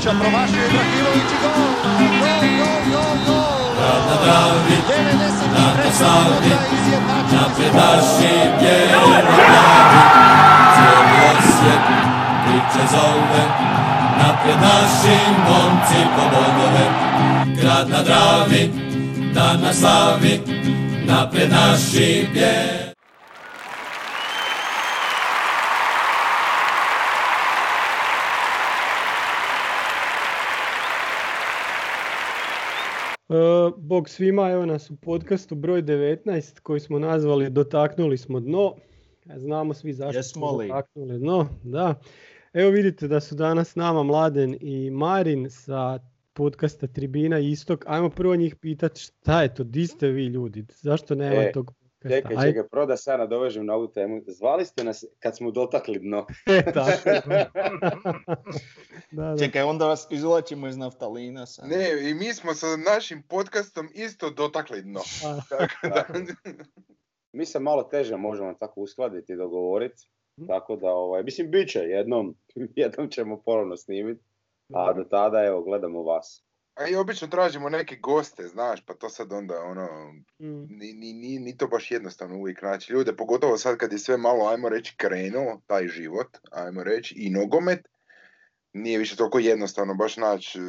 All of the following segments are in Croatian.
Ibrahimovića, promašio Ibrahimović i gol! Gol, gol, gol, gol! Na Dravi, 93. na Savi, minuta izjednačen napred naši bijeli glavi. Cijeli osjet priče zove, napred naši momci po bodove. Grad na Dravi, dan na slavi, napred naši bijeli. E, Bog svima, evo nas u podcastu broj 19 koji smo nazvali Dotaknuli smo dno. E, Znamo svi zašto smo li? dotaknuli dno. Da. Evo vidite da su danas s nama Mladen i Marin sa podcasta Tribina Istok. Ajmo prvo njih pitati šta je to, di ste vi ljudi, zašto nema E, tog? Čekaj, Aj- čekaj, prvo da se ja nadovežem na ovu temu. Zvali ste nas kad smo dotakli dno. E, tako da, da. Čekaj, onda vas izvlačimo iz naftalina sad. Ne, i mi smo sa našim podcastom isto dotakli dno. A, Tako da, Mi se malo teže možemo tako uskladiti i dogovoriti. Mhm. Tako da, ovaj, mislim, bit će jednom, jednom ćemo ponovno snimiti. A do tada, evo, gledamo vas. A i obično tražimo neke goste, znaš, pa to sad onda ono, mm, ni, ni, ni, ni to baš jednostavno uvijek naći ljude, pogotovo sad kad je sve malo, ajmo reći, krenuo, taj život, ajmo reći, i nogomet, nije više toliko jednostavno baš naći e,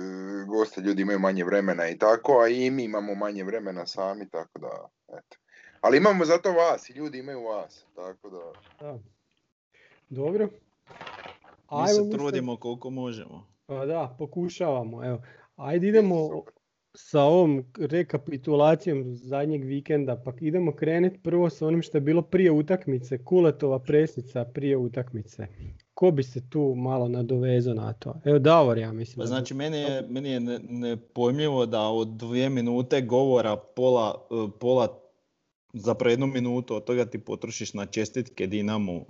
goste, ljudi imaju manje vremena i tako, a i mi imamo manje vremena sami, tako da, eto. Ali imamo zato vas i ljudi imaju vas, tako da... da. Dobro. Mi se trudimo koliko možemo. Pa da, pokušavamo. Evo. Ajde idemo sa ovom rekapitulacijom zadnjeg vikenda, pa idemo krenuti prvo sa onim što je bilo prije utakmice, Kuletova presica prije utakmice. Ko bi se tu malo nadovezao na to? Evo Davor ja mislim. Pa znači, meni je, meni je ne- nepojmljivo da od dvije minute govora pola, pola zapravo jednu minutu od toga ti potrošiš na čestitke Dinamu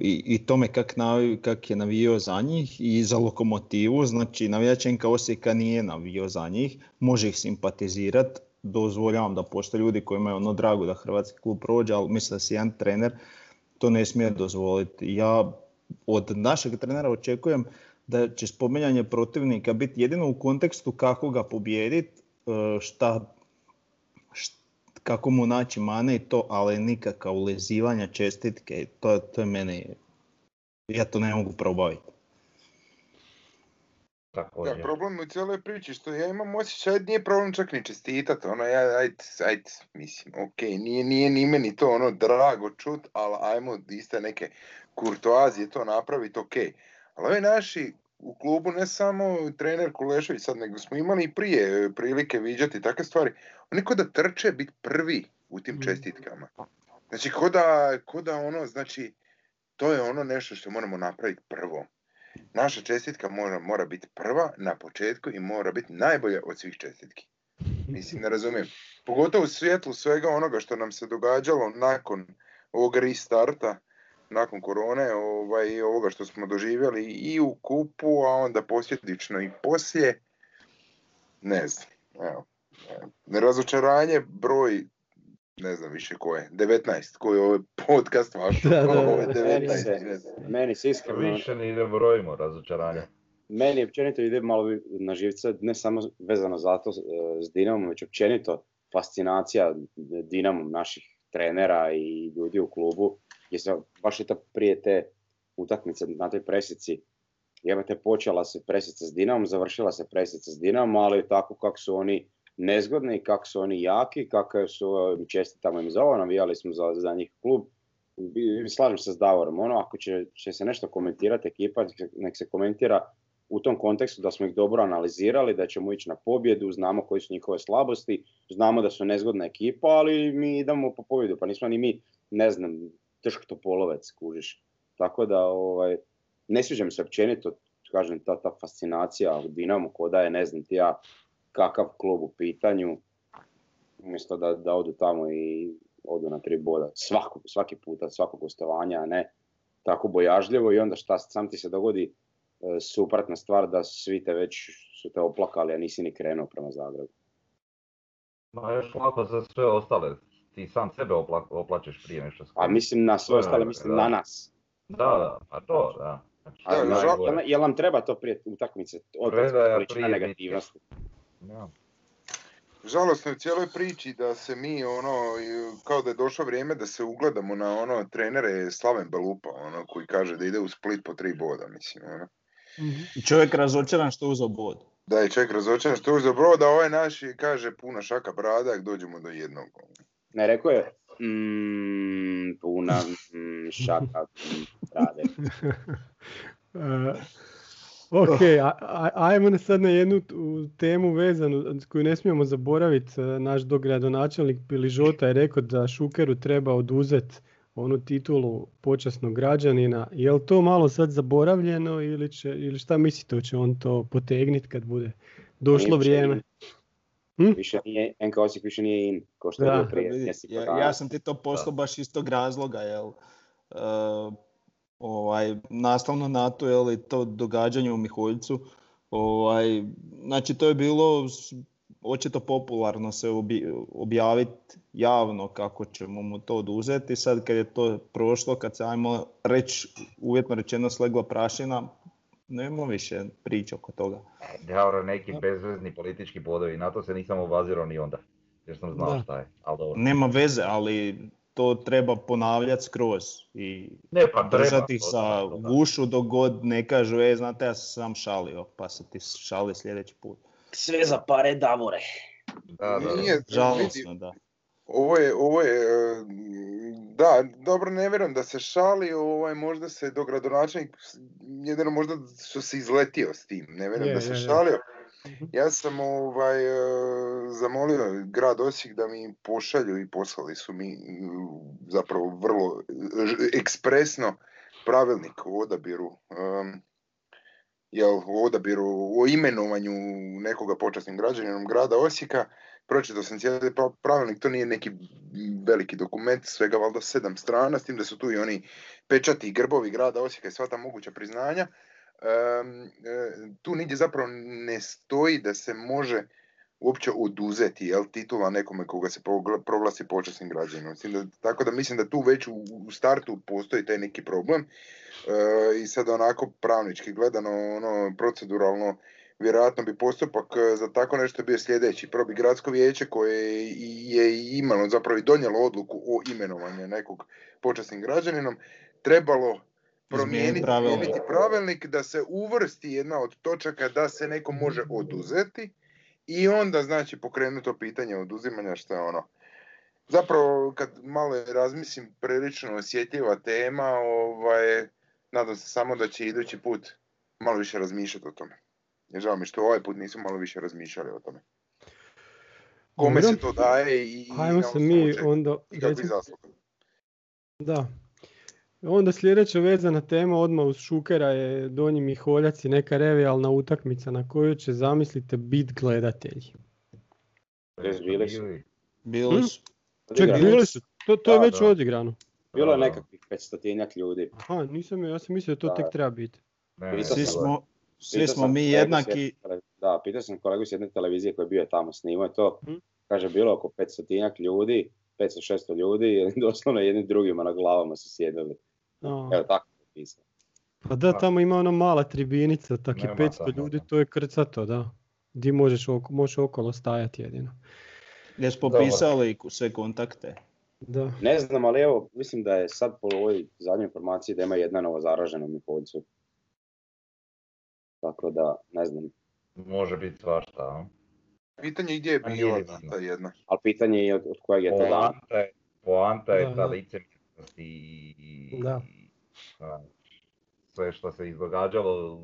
i, i tome kak, navi- kak je navijao za njih i za lokomotivu, znači navijačenka Osijeka nije navio za njih, može ih simpatizirat, dozvoljavam da postoje ljudi koji imaju ono drago da hrvatski klub prođe, ali mislim da si jedan trener to ne smije dozvoliti. Ja od našeg trenera očekujem da će spominjanje protivnika biti jedino u kontekstu kako ga pobijediti, šta, št- kako mu naći mane i to, ali nikakav ulezivanja čestitke, to, to je meni, ja to ne mogu probaviti. Da, Također. problem u cijeloj priči što ja imam osjećaj, nije problem čak ni čestitat, ono, ja, ajde, ajde, mislim, ok, nije, nije ni meni to ono drago čut, ali ajmo iste neke kurtoazije to napraviti, ok. Ali ovi naši u klubu, ne samo trener Kulešević sad, nego smo imali i prije e, prilike viđati takve stvari, oni ko da trče biti prvi u tim Mhm. čestitkama. Znači, ko da, ko da ono, znači, to je ono nešto što moramo napraviti prvo. Naša čestitka mora, mora biti prva na početku i mora biti najbolja od svih čestitki. Mislim, ne razumijem. Pogotovo u svjetlu svega onoga što nam se događalo nakon ovog restarta, nakon korone, ovaj, ovoga što smo doživjeli i u kupu, a onda posljedično i poslije. Ne znam, evo. Razočaranje broj, ne znam više ko je, 19, koji je ovaj podcast vaš. Da, da, ovo je da. 19, Meni se, meni se iskreno, Više ni ne brojimo razočaranja. meni općenito ide malo na živce, ne samo vezano zato e, s Dinamom, već općenito fascinacija Dinamom naših trenera i ljudi u klubu, jer se baš i to prije te utakmice na toj presici, jebate počela se presica s Dinamom, završila se presica s Dinamom, ali tako kako su oni nezgodni, kako su oni jaki, kako su im čestitamo im za ovo, navijali smo za, za njih klub, slažem se s Davorom, ono, ako će, će se nešto komentirati ekipa, nek se- komentira u tom kontekstu da smo ih dobro analizirali, da ćemo ići na pobjedu, znamo koji su njihove slabosti, znamo da su nezgodna ekipa, ali mi idemo po pobjedu, pa nismo ni mi, ne znam, Tršk Topolovec, kužiš. Tako da, ovaj, ne sviđa mi se općenito, kažem, ta, ta fascinacija u Dinamu, ko da je, ne znam ti ja, kakav klub u pitanju, umjesto da, da odu tamo i odu na tri boda. Svako, svaki puta, svako gostovanja, a ne tako bojažljivo i onda šta sam ti se dogodi e, suprotna stvar da svi te već su te oplakali, a nisi ni krenuo prema Zagrebu. Ma još lako za sve ostale. Ti sam sebe opla, oplačeš prije nešto A mislim na sve ostale, mislim da. na nas. Da, da, pa to, da. A, Da, žal- jel, jel nam treba to prije utakmice? Od Predaja količina prije negativnosti. Da. Žalosno je u cijeloj priči da se mi ono, i- kao da je došlo vrijeme da se ugledamo na ono trenere Slaven Belupa, ono, koji kaže da ide u Split po tri boda, mislim, ono. Mhm. I čovjek razočaran što je uzeo bod. Da je čovjek razočaran što je uzeo broda, a ovaj naš kaže puna šaka brada, dođemo do jednog. Ne, rekao je, mm, puna, mm, šaka, mm, rade. E, ok, a, a- ajmo na sad na jednu temu vezanu koju ne smijemo zaboraviti. E, Naš dogradonačelnik Piližota je rekao da Šukeru treba oduzeti onu titulu počasnog građanina. Je li to malo sad zaboravljeno ili, će, ili šta mislite, će on to potegniti kad bude došlo vrijeme? Hm? Više nije, NK Osijek više nije in, ko što je Da. bio prije ja, ja sam ti to poslao baš iz tog razloga, jel? e, ovaj, nastavno na to, jel, i to događanje u Miholjcu, ovaj, znači to je bilo očito popularno se objaviti javno kako ćemo mu to oduzeti. Sad kad je to prošlo, kad se ajmo reći, uvjetno rečeno slegla prašina, nema više priče oko toga. Dobro, neki bezvezni politički bodovi, na to se nisam obazirao ni onda. Jer sam znao Da. šta je, ali dobro. Nema veze, ali to treba ponavljati skroz i Ne, pa treba. držati ih to- da. gušu dok god ne kažu, e, znate, ja sam šalio, pa se ti šali sljedeći put. Sve za pare Davore. Da, da, da. Nije, vidi, Žalosno, da. Ovo je, ovo je, e, da, dobro, ne vjerujem da se šali, ovaj, možda se do gradonačelnik, jedino možda što se izletio s tim, ne vjerujem Je, da se je, je. šalio. Mhm. Ja sam ovaj, e, zamolio grad Osijek da mi pošalju i poslali su mi zapravo vrlo ekspresno pravilnik o odabiru em, jel, o odabiru, o imenovanju nekoga počasnim građaninom grada Osijeka. Pročitao sam cijeli pra- pravilnik, to nije neki veliki dokument, svega valjda sedam strana, s tim da su tu i oni pečati grbovi grada Osijeka i sva ta moguća priznanja. E, tu nigdje zapravo ne stoji da se može uopće oduzeti jel, titula nekome koga se progla- proglasi počasnim građaninom. Tako da mislim da tu već u, u startu postoji taj neki problem. E, I sad onako pravnički gledano, ono, proceduralno, vjerojatno bi postupak e, za tako nešto bio sljedeći. Prvo bi gradsko vijeće koje je imalo zapravo i donijelo odluku o imenovanju nekog počasnim građaninom, trebalo promijeniti pravilnik. pravilnik da se uvrsti jedna od točaka da se neko može oduzeti i onda znači pokrenuti to pitanje oduzimanja što je ono zapravo kad malo razmislim prilično osjetljiva tema ovaj nadam se samo da će idući put malo više razmišljati o tome jer žao mi što ovaj put nisu malo više razmišljali o tome kome Dobro. se to daje i Ajmo na se mi onda... Da. Onda sljedeća vezana tema odmah uz Šukera je Donji Miholjac i neka revijalna utakmica na koju će zamislite bit gledatelji. Bili su. Bili. Bili Hm? su. Ček, Odigrano. bili su, to, to je već da. odigrano. Bilo je nekakvih 500 ljudi. Aha, nisam, ja sam mislio da to Da. tek treba biti. Svi smo, svi smo mi jednaki, Da, pitao sam kolegu s jedne televizije koji je bio tamo snimao to. Mhm. Kaže, bilo oko 500 ljudi, 500-600 ljudi doslovno jedni drugima na glavama su sjedili. Evo tako je pisao. pa da, tamo ima ona mala tribinica, tak je Nema 500 tamo, ljudi, da. to je krcato, da. Di možeš, oko, možeš okolo stajati jedino. gdje smo popisali sve kontakte. Da. Ne znam, ali evo, mislim da je sad po ovoj zadnjoj informaciji da ima jedna novo zaražena u Miholjcu. Tako da, ne znam. Može biti svašta. a? pitanje je gdje je bila ta jedna Ali pitanje je od, od kojeg je to dana. Poanta je, poanta je Da, ta da. I, i- Da. a, sve što se izdogađalo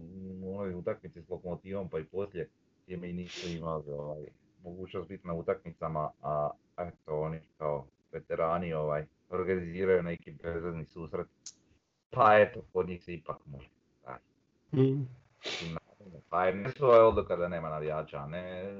u onoj utakmici s lokomotivom pa i poslije gdje mi nisu imali ovaj, mogućnost biti na utakmicama, a eto oni kao veterani ovaj, organiziraju neki bezvezni susret. Pa eto, kod njih se ipak može. Mm. Mislim, naravno, Pa je odluka da nema navijača, a ne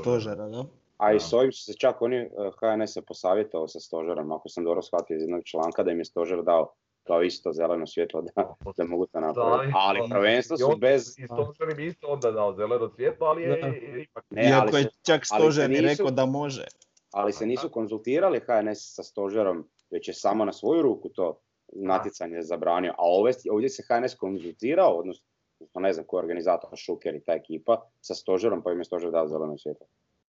Stožera, da? A i s ovim su se čak oni, eh, HNS se posavjetao sa stožerom, ako sam dobro shvatio iz jednog članka, da im je stožer dao kao isto zeleno svjetlo da, da mogu to napraviti. Ali prvenstvo su bez... I stožer im isto onda dao zeleno svjetlo, ali je Da. ipak... Ne, ali Iako je se, čak stožer i nisu- rekao da može. ali se nisu konzultirali HNS sa stožerom, već je samo na svoju ruku to natjecanje zabranio, a ove, ovdje se HNS konzultirao, odnosno ne znam ko je organizator, Šuker i ta ekipa, sa stožerom, pa im je stožer dao zeleno svjetlo.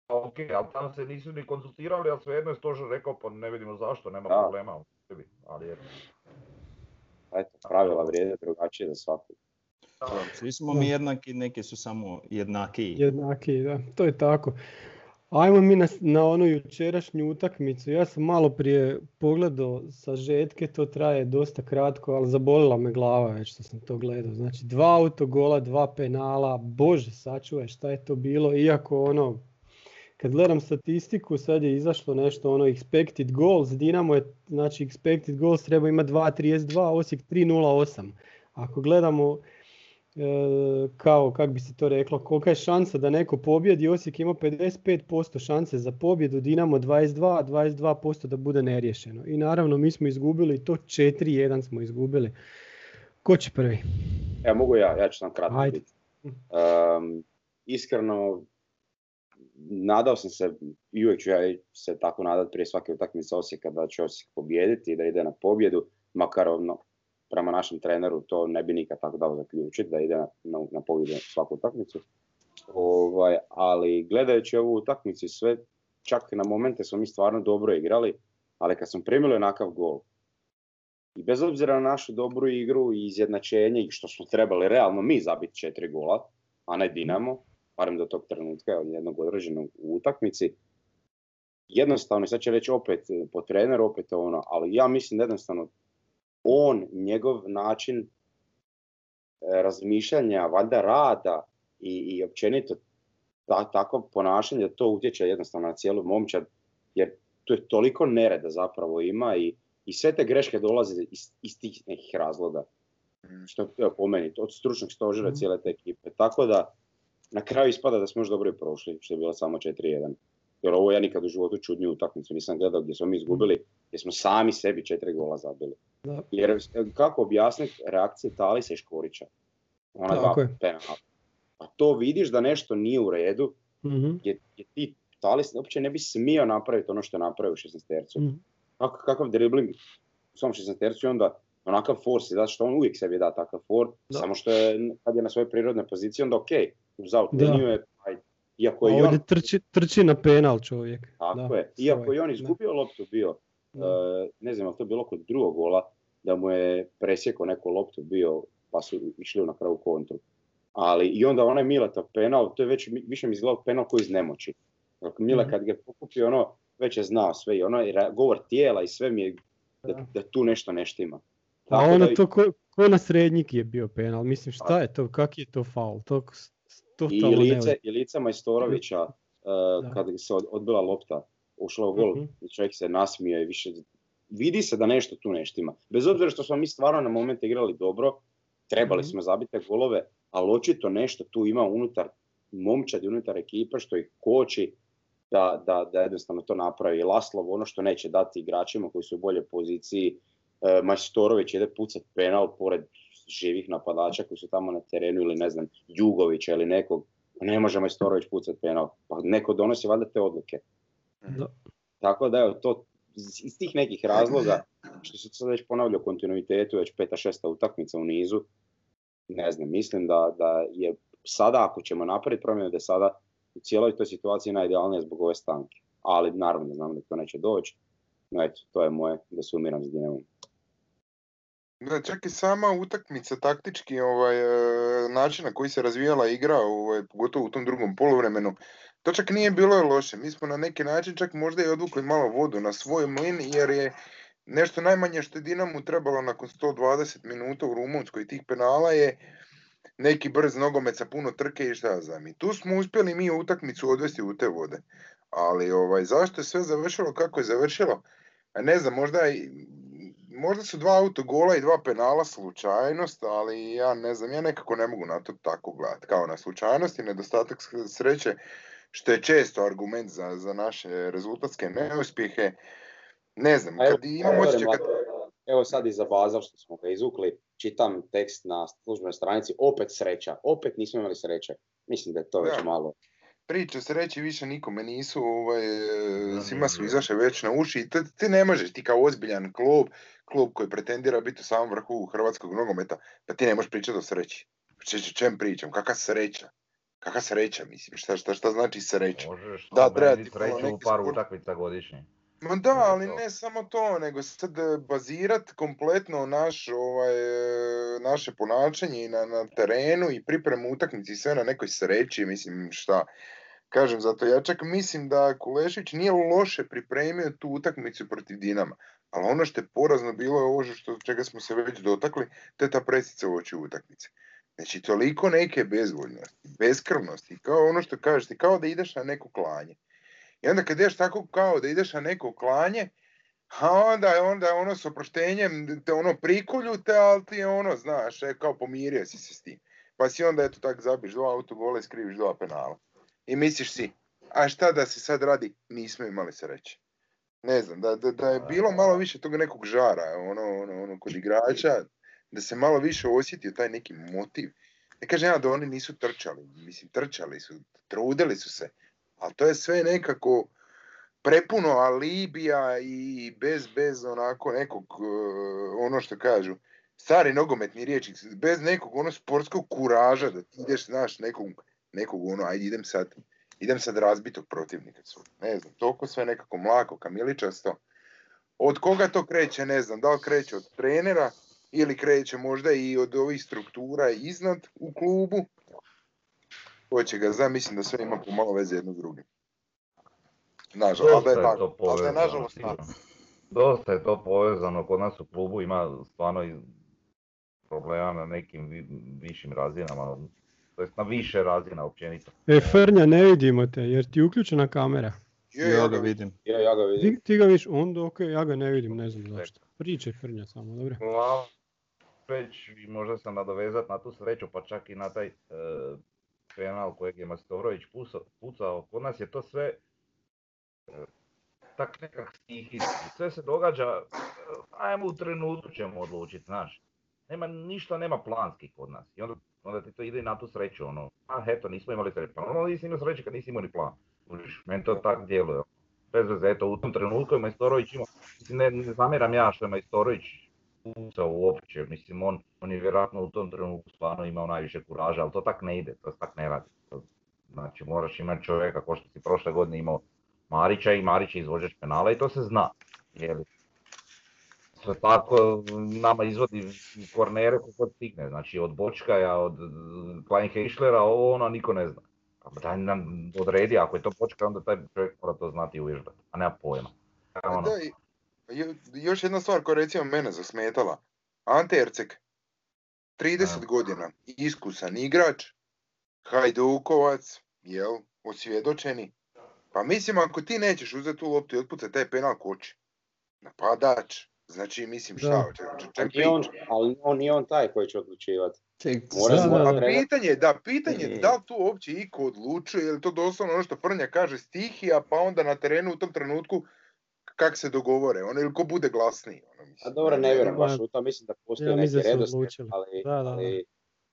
Ok, ali tamo se nisu ni konzultirali, ali svejedno je stožer rekao, pa ne vidimo zašto, nema Da. problema. Ali eto. Eto, pravila vrijede drugačije za svakog. Svi smo mi jednaki, neki su samo jednakiji. Jednaki, da, to je tako. Ajmo mi na, na onu jučerašnju utakmicu. Ja sam malo prije pogledao sažetke, to traje dosta kratko, ali zabolila me glava već što sam to gledao. Znači dva autogola, dva penala, bože sačuvaj šta je to bilo, iako ono, kad gledam statistiku sad je izašlo nešto ono expected goals, Dinamo je, znači expected goals treba ima 2.32, Osijek 3.08. Ako gledamo e, kao, kak bi se to reklo, kolika je šansa da neko pobjedi, Osijek ima 55% šanse za pobjedu, Dinamo 22, a 22% da bude neriješeno. I naravno mi smo izgubili to 4-1 smo izgubili. Ko će prvi? Evo mogu ja, ja ću sam kratko biti. Um, iskreno, nadao sam se, i uvijek ću ja se tako nadat prije svake utakmice Osijeka da će Osijek pobijediti i da ide na pobjedu, makar ono, prema našem treneru to ne bi nikad tako dao zaključiti, da ide na, na, na pobjedu svaku utakmicu. Ovaj, ali gledajući ovu utakmicu sve, čak na momente smo mi stvarno dobro igrali, ali kad smo primili onakav gol, i bez obzira na našu dobru igru i izjednačenje i što smo trebali realno mi zabiti četiri gola, a ne Dinamo, barem do tog trenutka od jednog određenog u utakmici, jednostavno, sad će reći opet eh, po treneru, opet ono, ali ja mislim da jednostavno on, njegov način eh, razmišljanja, valjda rada i, i općenito ta, tako ponašanje, da to utječe jednostavno na cijelu momčad, jer tu je toliko nereda zapravo ima i, i sve te greške dolaze iz, iz tih nekih razloga. Što evo, po meni, od stručnog stožera Mhm. cijele te ekipe. Tako da, na kraju ispada da smo još dobro i prošli, što je bilo samo 4-1. Jer ovo ja nikad u životu čudniju utakmicu nisam gledao gdje smo mi izgubili, gdje smo sami sebi četiri gola zabili. Da. Jer e, kako objasniti reakcije Talisa i Škorića? Ona dva penala. A to vidiš da nešto nije u redu, Mhm. gdje, gdje ti Talis uopće ne bi smio napraviti ono što je napravio u 16 tercu. Mhm. Kak, kakav dribling u svom 16 tercu i onda onakav force, zato što on uvijek sebi da takav for, Da. samo što je kad je na svojoj prirodnoj poziciji, onda ok, uz Da. liniju je, aj, iako A je on, ovdje trči, trči na penal čovjek. tako Da, je, iako je on da. izgubio loptu bio, Da. e, ne znam je to bilo kod drugog gola, da mu je presjekao neku loptu bio, pa su išli na kraju kontru. Ali i onda onaj Miletov penal, to je već više mi izgledao penal koji iz nemoći. Dakle, Mile Mhm. kad ga je pokupio, ono, već je znao sve i ono, je govor tijela i sve mi je da, Da. da tu nešto ne štima. A Tako ono da to ko, ko na srednjik je bio penal, mislim šta je to, kak je to faul, to s- I totalno lice, i lice Majstorovića, uh, kad se od- odbila lopta, ušla u gol, i čovjek se nasmio i više, vidi se da nešto tu ne štima. Bez obzira što smo mi stvarno na momente igrali dobro, trebali Mhm. smo zabiti golove, ali očito nešto tu ima unutar momčadi, unutar ekipe što ih koči da, da, da jednostavno to napravi. Laslov ono što neće dati igračima koji su u boljoj poziciji, e, Majstorović ide pucat penal pored živih napadača koji su tamo na terenu ili ne znam, Jugovića ili nekog, ne može Majstorović pucat penal, pa neko donosi valjda te odluke. Da. Tako da evo to iz iz tih nekih razloga što se sad već ponavlja u kontinuitetu, već peta, šesta utakmica u nizu, ne znam, mislim da, da je sada ako ćemo napraviti promjenu da je sada u cijeloj toj situaciji najidealnije zbog ove stanke. Ali naravno da znam da to neće doći. No eto, to je moje da sumiram s Dinamom. Da, čak i sama utakmica taktički, ovaj, e, način na koji se razvijala igra, ovaj, pogotovo u tom drugom poluvremenu, to čak nije bilo loše. Mi smo na neki način čak možda i odvukli malo vodu na svoj mlin, jer je nešto najmanje što je Dinamu trebalo nakon 120 minuta u Rumunskoj tih penala je neki brz nogomet sa puno trke i šta znam. I tu smo uspjeli mi utakmicu odvesti u te vode. Ali ovaj, zašto je sve završilo kako je završilo? A Ne znam, možda, možda su dva autogola i dva penala slučajnost, ali ja ne znam, ja nekako ne mogu na to tako gledati. Kao na slučajnost i nedostatak sreće, što je često argument za, za naše rezultatske neuspjehe. Ne znam, evo, kad imam evo, osjećaj kad... Evo sad i za Bazar što smo ga izvukli, čitam tekst na službenoj stranici, opet sreća, opet nismo imali sreće. Mislim da je to već Da. malo. Priče sreći više nikome nisu, ovaj, e, svima su izašle već na uši i ti, ne možeš, ti kao ozbiljan klub, klub koji pretendira biti u samom vrhu hrvatskog nogometa, pa ti ne možeš pričati o sreći. Če, če- čem pričam, kakva sreća? Kakva sreća, mislim, šta, šta, šta znači sreća? Možeš Da, treba ti sreću u par utakmica godišnje. Ma da, ali ne samo to, nego sad e, bazirat kompletno naš, ovaj, e, naše ponašanje i na, na terenu i pripremu utakmici i sve na nekoj sreći, mislim šta. Kažem, zato ja čak mislim da Kulešić nije loše pripremio tu utakmicu protiv Dinama. Ali ono što je porazno bilo je ovo što, čega smo se već dotakli, to je ta presica u oči utakmice. Znači, toliko neke bezvoljnosti, beskrvnosti, kao ono što kažeš, kao da ideš na neko klanje. I onda kad ideš tako kao da ideš na neko klanje, a onda je onda ono s oproštenjem te ono prikolju te, ali ti je ono, znaš, e, kao pomirio si se s tim. Pa si onda eto tak zabiš dva autogola i skriviš dva penala. I misliš si, a šta da se sad radi? Nismo imali sreće. Ne znam, da, da, da je bilo malo više tog nekog žara, ono, ono, ono, kod igrača, da se malo više osjetio taj neki motiv. Ne kažem ja da oni nisu trčali, mislim trčali su, trudili su se, ali to je sve nekako prepuno alibija i bez, bez onako nekog, e, ono što kažu, stari nogometni riječnik, bez nekog ono sportskog kuraža da ti ideš, znaš, nekog, nekog ono, ajde idem sad, idem sad razbitog protivnika. Ne znam, toliko sve nekako mlako, kamiličasto. Od koga to kreće, ne znam, da li kreće od trenera ili kreće možda i od ovih struktura iznad u klubu. Ko će ga zna, mislim da sve ima pomalo veze jedno s drugim. Nažalost, da Dosta je to da je nažalost. Dosta je to povezano, kod nas u klubu ima stvarno i problema na nekim vi- višim razinama, to jest na više razina općenito. E, Frnja, ne vidimo te, jer ti je uključena kamera. Je, Ja ga vidim. Ja, ja ga vidim. Ti, ti ga vidiš, onda ok, ja ga ne vidim, ne znam zašto. Pričaj Frnja samo, dobro. Već i možda se nadovezat na tu sreću, pa čak i na taj e, penal kojeg je Mastorović pucao. Kod nas je to sve e, tak nekak stihijski. Sve se događa, e, ajmo u trenutku ćemo odlučiti, znaš. Nema, ništa nema planski kod nas. I onda, onda ti to ide na tu sreću, ono, a eto, nismo imali sreću. Pa ono nisi imao sreće kad nisi imao ni plan. Meni to tak djeluje. Bez veze, eto, u tom trenutku je Majstorović imao, ne, ne zamjeram ja što je Majstorović pucao uopće, mislim, on, on je vjerojatno u tom trenutku stvarno imao najviše kuraža, ali to tak ne ide, to se tak ne radi. To, znači, moraš imati čovjeka ko što si prošle godine imao Marića i Marić je izvođač penala i to se zna. Je li? Sve tako nama izvodi kornere kako stigne, znači od Bočkaja, od Kleinheischlera, ovo ono niko ne zna. Pa Daj nam odredi, ako je to Bočka, onda taj čovjek mora to znati i uvježbati, a nema pojma. Ono, Da, jo- još jedna stvar koja recimo mene zasmetala. Ante Erceg, 30 Da. godina, iskusan igrač, Hajdukovac, jel, osvjedočeni. Pa mislim, ako ti nećeš uzeti tu loptu i otpucati taj penal koči, napadač, znači mislim šta, čem Ali on, ali on nije on taj koji će odlučivati. Mora, Da. A pitanje, da, pitanje E. da li tu uopće iko odlučuje, je li to doslovno ono što Frnja kaže stihija, pa onda na terenu u tom trenutku kak se dogovore, ono ili ko bude glasniji. Ono, A mislim, dobro, ne vjerujem baš u to, mislim da postoji ja neki mislim redoslijed, ali, Da, da, ali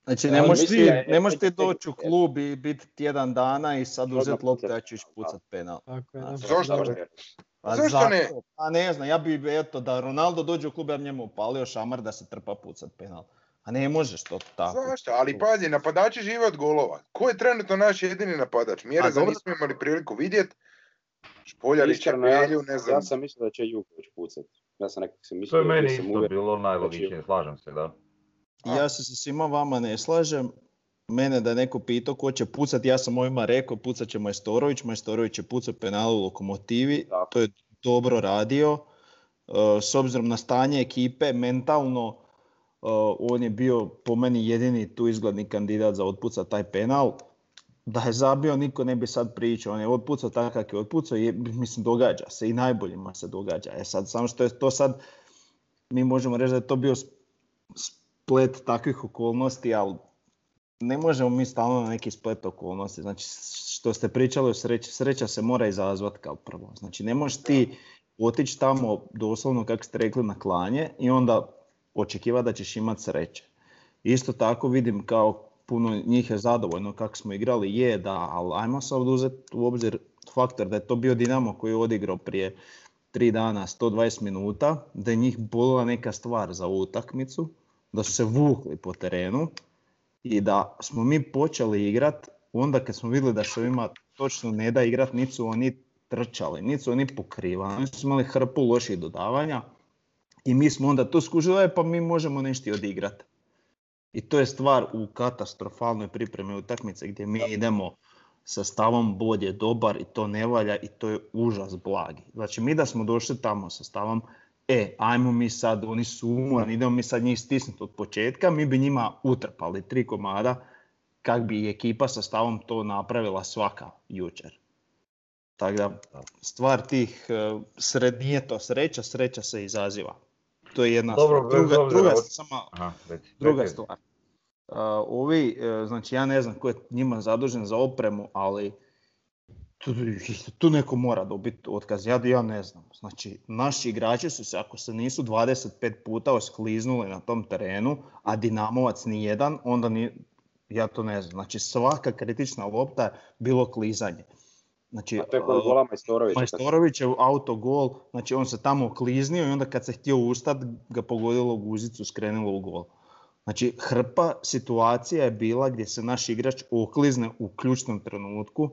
Znači ne možeš mislim ti, ne možeš ti doći u klub i biti tjedan dana i sad uzeti loptu ja ću pucat penal. Tako je, da. Zašto? Ne? Pa Zašto zato? ne? Pa ne znam, ja bi eto da Ronaldo dođe u klub ja bi njemu upalio šamar da se trpa pucat penal. A ne možeš to tako. Zašto? Ali pazi, napadači žive od golova. Ko je trenutno naš jedini napadač? Mjere za nismo imali priliku vidjeti. Špoljarić, ja, Čepelju, ne znam. ja sam mislio da će Juković pucat. Ja sam nekako se To je mislio, meni isto bilo najlogičnije, slažem se, da. Ja se sa svima vama ne slažem. Mene da je neko pitao ko će pucat, ja sam ovima rekao pucat će Majstorović, Majstorović će pucat penal u lokomotivi, Tako. to je dobro radio. E, S obzirom na stanje ekipe, mentalno, e, on je bio po meni jedini tu izgledni kandidat za otpucat taj penal. Da je zabio, niko ne bi sad pričao, on je otpucao tako kako je otpucao, je, mislim događa se i najboljima se događa. E sad, samo što je to sad, mi možemo reći da je to bio splet takvih okolnosti, ali ne možemo mi stalno na neki splet okolnosti. Znači, što ste pričali o sreći, sreća se mora izazvati kao prvo. Znači, ne možeš ti otići tamo doslovno, kako ste rekli, na klanje i onda očekivati da ćeš imati sreće. Isto tako vidim kao puno njih je zadovoljno kako smo igrali, je da, ali ajmo sad uzeti u obzir faktor da je to bio Dinamo koji je odigrao prije tri dana 120 minuta, da je njih bolila neka stvar za utakmicu, da su se vukli po terenu i da smo mi počeli igrat onda kad smo vidjeli da se ovima točno ne da igrat, niti su oni trčali, niti su oni pokrivali, oni su imali hrpu loših dodavanja i mi smo onda to skužili, "E, pa mi možemo nešto i odigrat. I to je stvar u katastrofalnoj pripremi utakmice gdje mi idemo sa stavom bod je dobar i to ne valja i to je užas blagi. Znači mi da smo došli tamo sa stavom e, ajmo mi sad, oni su umorni, idemo mi sad njih stisnuti od početka, mi bi njima utrpali tri komada kak bi ekipa sa stavom to napravila svaka jučer. Tako da, stvar tih, e, sred, nije to sreća, sreća se izaziva. To je jedna Dobro, stvar. Druga, obzira druga, od- samo, Aha, reci, druga reci. stvar. Uh, ovi, e, znači ja ne znam ko je njima zadužen za opremu, ali tu, tu neko mora dobiti otkaz, ja, ja ne znam. Znači, naši igrači su se, ako se nisu 25 puta oskliznuli na tom terenu, a Dinamovac ni jedan, onda ni, ja to ne znam. Znači, svaka kritična lopta je bilo klizanje. Znači, A to je kod gola Majstorovića. kad- Majstorović je autogol, znači on se tamo okliznio i onda kad se htio ustat ga pogodilo u guzicu, skrenulo u gol. Znači hrpa situacija je bila gdje se naš igrač oklizne u ključnom trenutku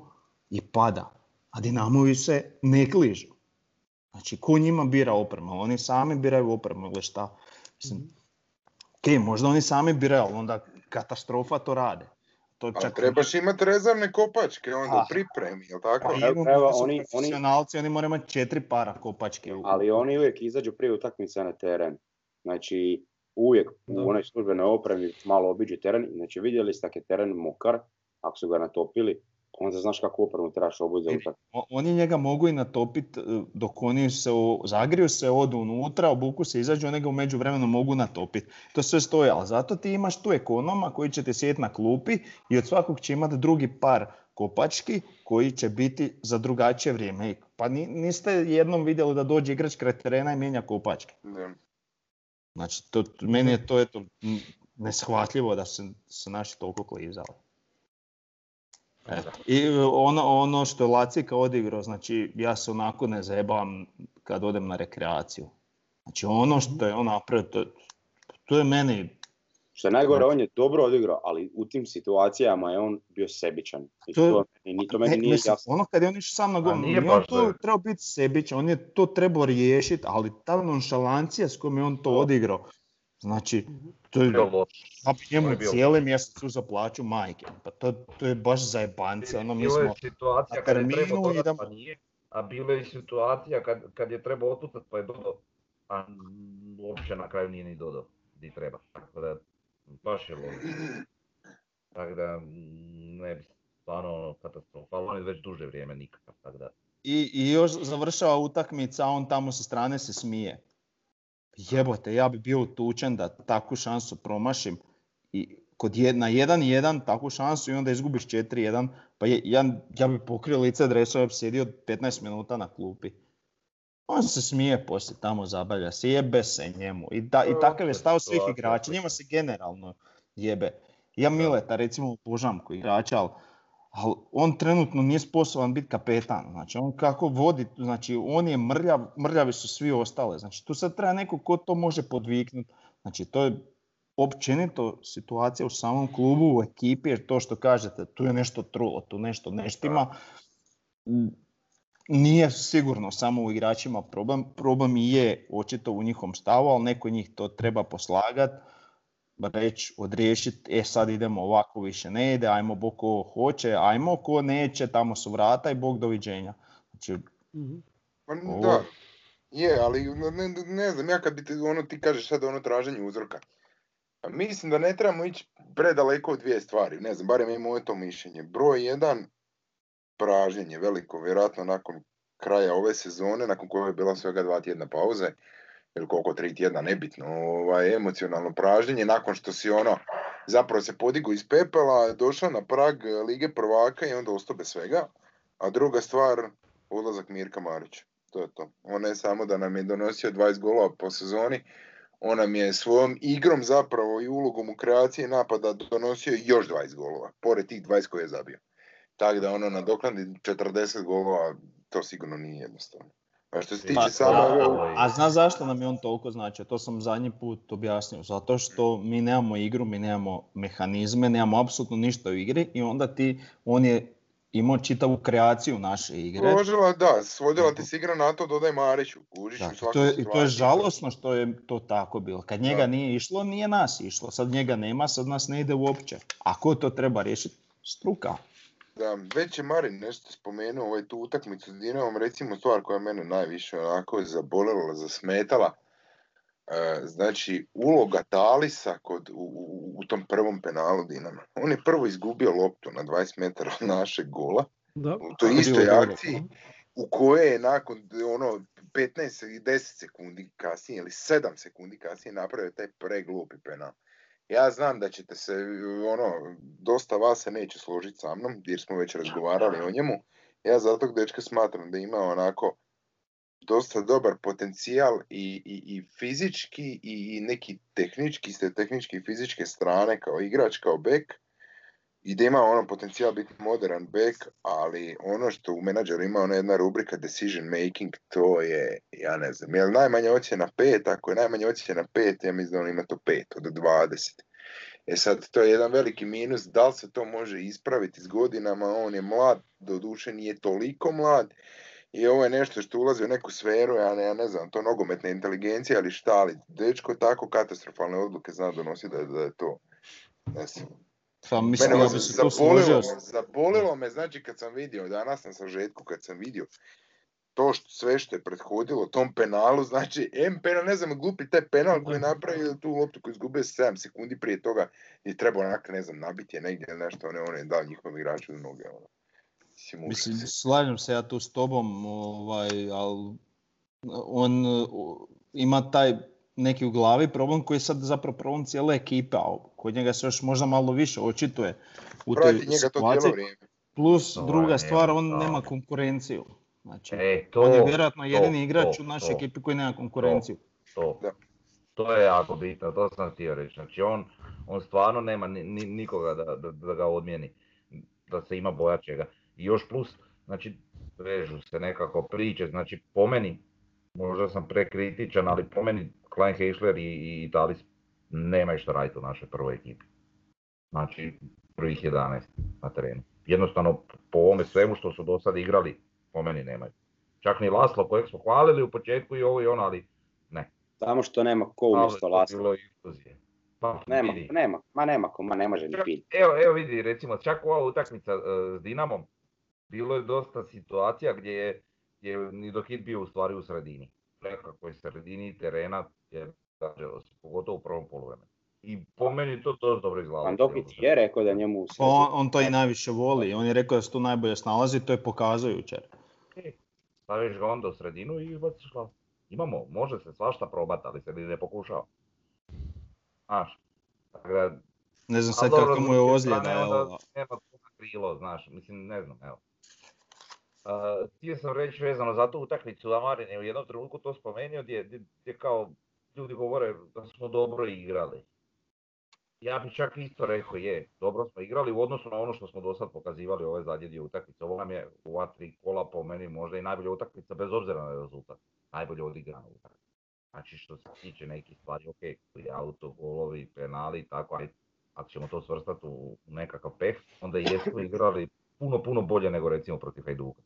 i pada. A Dinamovi se ne kližu. Znači ko njima bira opremu? Oni sami biraju opremu ili šta? Mislim, ok, možda oni sami biraju, ali onda katastrofa to rade. To Ali trebaš imati rezervne kopačke onda Ah. pripremi, jel tako? Pa Evo- evo, oni su oni- oni- profesionalci, oni moraju imati četiri para kopačke. u- ali oni uvijek izađu prije utakmice na teren. Znači, uvijek Da. u onoj službenoj opremi malo obiđu teren. Znači, vidjeli ste ako je teren mokar, ako su ga natopili, onda znaš kako opremu trebaš obući za o- Oni njega mogu i natopit e, dok oni se o- zagriju se, odu unutra, obuku se, izađu, oni ga u međuvremenu mogu natopit. To sve stoji, ali zato ti imaš tu ekonoma koji će ti sjediti na klupi i od svakog će imati drugi par kopački koji će biti za drugačije vrijeme. Pa ni- niste jednom vidjeli da dođe igrač kraj terena i mijenja kopačke. Da. Znači, to, meni je to eto, neshvatljivo da se, se naši toliko klizali. Eto. I e, ono, ono što je Lacika odigrao, znači ja se onako ne zebam kad odem na rekreaciju. Znači ono što je on napravio, to, to je meni, Što je najgore, on je dobro odigrao, ali u tim situacijama je on bio sebičan. I To to, meni, to meni ne, nije mislim, jasno. ono kad je on išao sam na gol, nije nije on to trebao biti sebičan, on je to trebao riješiti, ali ta nonšalancija s kojom je on to odigrao, znači, to je, Bio loš. bi njemu bio- cijeli mjesec za plaću majke, pa to, to je baš zajebance, ono mi Bilo je smo, situacija kad je trebao dodat, pa nije. A bilo je situacija kad, kad je trebao otucat pa je dodao. A uopće na kraju nije ni dodao di treba. Tako da, baš je logično. Tako da, ne bi stvarno ono katastrofalno, on je već duže vrijeme nikakav, tako da. I, I još završava utakmica, on tamo sa strane se smije. Jebote, ja bi bio utučen da takvu šansu promašim i kod jed, na 1-1 takvu šansu i onda izgubiš 4-1, pa je, ja, ja bi pokrio lice dresova, ja bi sjedio 15 minuta na klupi. On se smije poslije tamo zabavlja se, jebe se njemu. I, da, i takav je je stav svih igrača, njima se generalno jebe. Ja Mileta recimo obožavam koji igrača, ali ali on trenutno nije sposoban biti kapetan. Znači on kako vodi, znači on je mrljav, mrljavi su svi ostale. Znači tu sad treba neko ko to može podviknuti. Znači to je općenito situacija u samom klubu, u ekipi, jer to što kažete, tu je nešto trulo, tu nešto neštima. Nije sigurno samo u igračima problem, problem je očito u njihovom stavu, ali neko njih to treba poslagat, reći, odriješiti, e sad idemo ovako više ne ide, ajmo Bog ko hoće, ajmo ko neće, tamo su vrata i Bog doviđenja. Znači, Mhm. Pa Ovo- da, je, ali ne, ne, ne znam, ja kad bi te, ono, ti kažeš sad ono traženje uzroka. Pa mislim da ne trebamo ići predaleko od dvije stvari, ne znam, barem je moje to mišljenje. Broj jedan, pražnjenje veliko, vjerojatno nakon kraja ove sezone, nakon koje je bila svega dva tjedna pauze, ili koliko, tri tjedna, nebitno, ovaj, emocionalno pražnjenje, nakon što si ono, zapravo se podigo iz pepela, došao na prag eh, Lige prvaka i onda ostao bez svega. A druga stvar, odlazak Mirka Marića. To je to. On ne samo da nam je donosio 20 golova po sezoni, on nam je svojom igrom zapravo i ulogom u kreaciji napada donosio još 20 golova, pored tih 20 koje je zabio. Tako da ono nadoknadi 40 golova, to sigurno nije jednostavno. A što se tiče Pa, samo a, a zna zašto nam je on toliko značio? To sam zadnji put objasnio. Zato što mi nemamo igru, mi nemamo mehanizme, nemamo apsolutno ništa u igri i onda ti, on je imao čitavu kreaciju naše igre. Složila, da, svodila ti se igra na to, dodaj Mariću, kužiš Da, u to, je, I to je žalosno što je to tako bilo. Kad njega Da. nije išlo, nije nas išlo. Sad njega nema, sad nas ne ide uopće. A ko to treba riješiti? Struka. Da, već je Marin nešto spomenuo ovaj tu utakmicu s Dinamom, recimo stvar koja mene najviše onako zabolela, zasmetala. E, znači, uloga Talisa kod, u, u, u tom prvom penalu Dinama. On je prvo izgubio loptu na 20 metara od našeg gola, Da. u toj istoj akciji, u kojoj je nakon ono 15 i 10 sekundi kasnije ili 7 sekundi kasnije napravio taj preglupi penal. Ja znam da ćete se, ono, dosta vas se neće složiti sa mnom, jer smo već razgovarali o njemu. Ja za tog dečka smatram da ima onako dosta dobar potencijal i, i, i fizički i, i neki tehnički, ste tehnički i fizičke strane kao igrač, kao bek i da ima ono potencijal biti modern back, ali ono što u menadžeru ima ona jedna rubrika decision making, to je, ja ne znam, je najmanja ocjena 5, ako je najmanja ocjena 5, ja mislim da on ima to 5 od 20. E sad, to je jedan veliki minus, da li se to može ispraviti s godinama, on je mlad, doduše nije toliko mlad, i ovo je nešto što ulazi u neku sferu, ja ne, ja ne znam, to nogometne inteligencije, ali šta, ali dečko tako katastrofalne odluke zna donositi da, da je to, ne znam, Pa mislim, Mene ja bi se zabolilo složio. me, zabolilo me, znači kad sam vidio, danas na sažetku kad sam vidio to što, sve što je prethodilo tom penalu, znači M penal, ne znam, glupi taj penal koji je napravio tu loptu koju izgubio 7 sekundi prije toga i treba onak, ne znam, nabiti je negdje nešto, on je, on je dao njihovom igraču do noge. Ono. Mislim, slažem se ja tu s tobom, ovaj, ali on ima taj neki u glavi problem koji je sad zapravo problem cijele ekipe, a kod njega se još možda malo više očituje u toj Prati to situaciji. Plus To druga je stvar, on jednostavno. nema konkurenciju. Znači, E, to, on je vjerojatno to, jedini igrač to, u našoj to, ekipi koji nema konkurenciju. To, to je jako bitno, to sam htio reći. Znači on, on stvarno nema ni, ni- nikoga da, da, da ga odmijeni, da se ima boja čega. I još plus, znači vežu se nekako priče, znači po meni, možda sam prekritičan, ali po meni Klein Heischler i, i Talis nemaju što raditi u našoj prvoj ekipi. Znači prvih 11 na terenu. Jednostavno po ovome svemu što su do sad igrali, po meni nemaju. Čak ni Laslo kojeg smo hvalili u početku i ovo i ono, ali ne. Samo što nema ko umjesto je iluzije. Pa, Nema, vidi. nema, ma nema ko, ma ne može ni Čak- pit. Evo, evo vidi, recimo, čak ova utakmica e, s Dinamom, bilo je dosta situacija gdje je, je Nidohit bio u stvari u sredini. Nekakvoj sredini terena je gađalo se, pogotovo u prvom poluvremenu. I po meni to dosta dobro izgledalo. Pandokić je rekao da njemu u Pa on, on to i najviše voli. On je rekao da se tu najbolje snalazi, to je pokazao jučer. Staviš ga onda u sredinu i baciš glas. Imamo, može se svašta probati, ali se ni ne pokušava. Znaš, tako da, Ne znam sad kako mu je ozljeda. onda nema krilo, znaš, mislim, ne znam, evo. Uh, htio sam reći vezano za tu utakmicu, a Marin je u jednom trenutku to spomenuo gdje, gdje, gdje kao ljudi govore da smo dobro igrali. Ja bih čak isto rekao, je, dobro smo igrali u odnosu na ono što smo do sad pokazivali ove zadnje dvije utakmice. Ovo nam je u tri kola po meni možda i najbolja utakmica bez obzira na rezultat. Najbolje odigrana utakmica. Znači što se tiče nekih stvari, ok, i auto, golovi, penali i tako, ali ako ćemo to svrstati u nekakav peh, onda jesmo igrali puno, puno bolje nego recimo protiv Hajduka.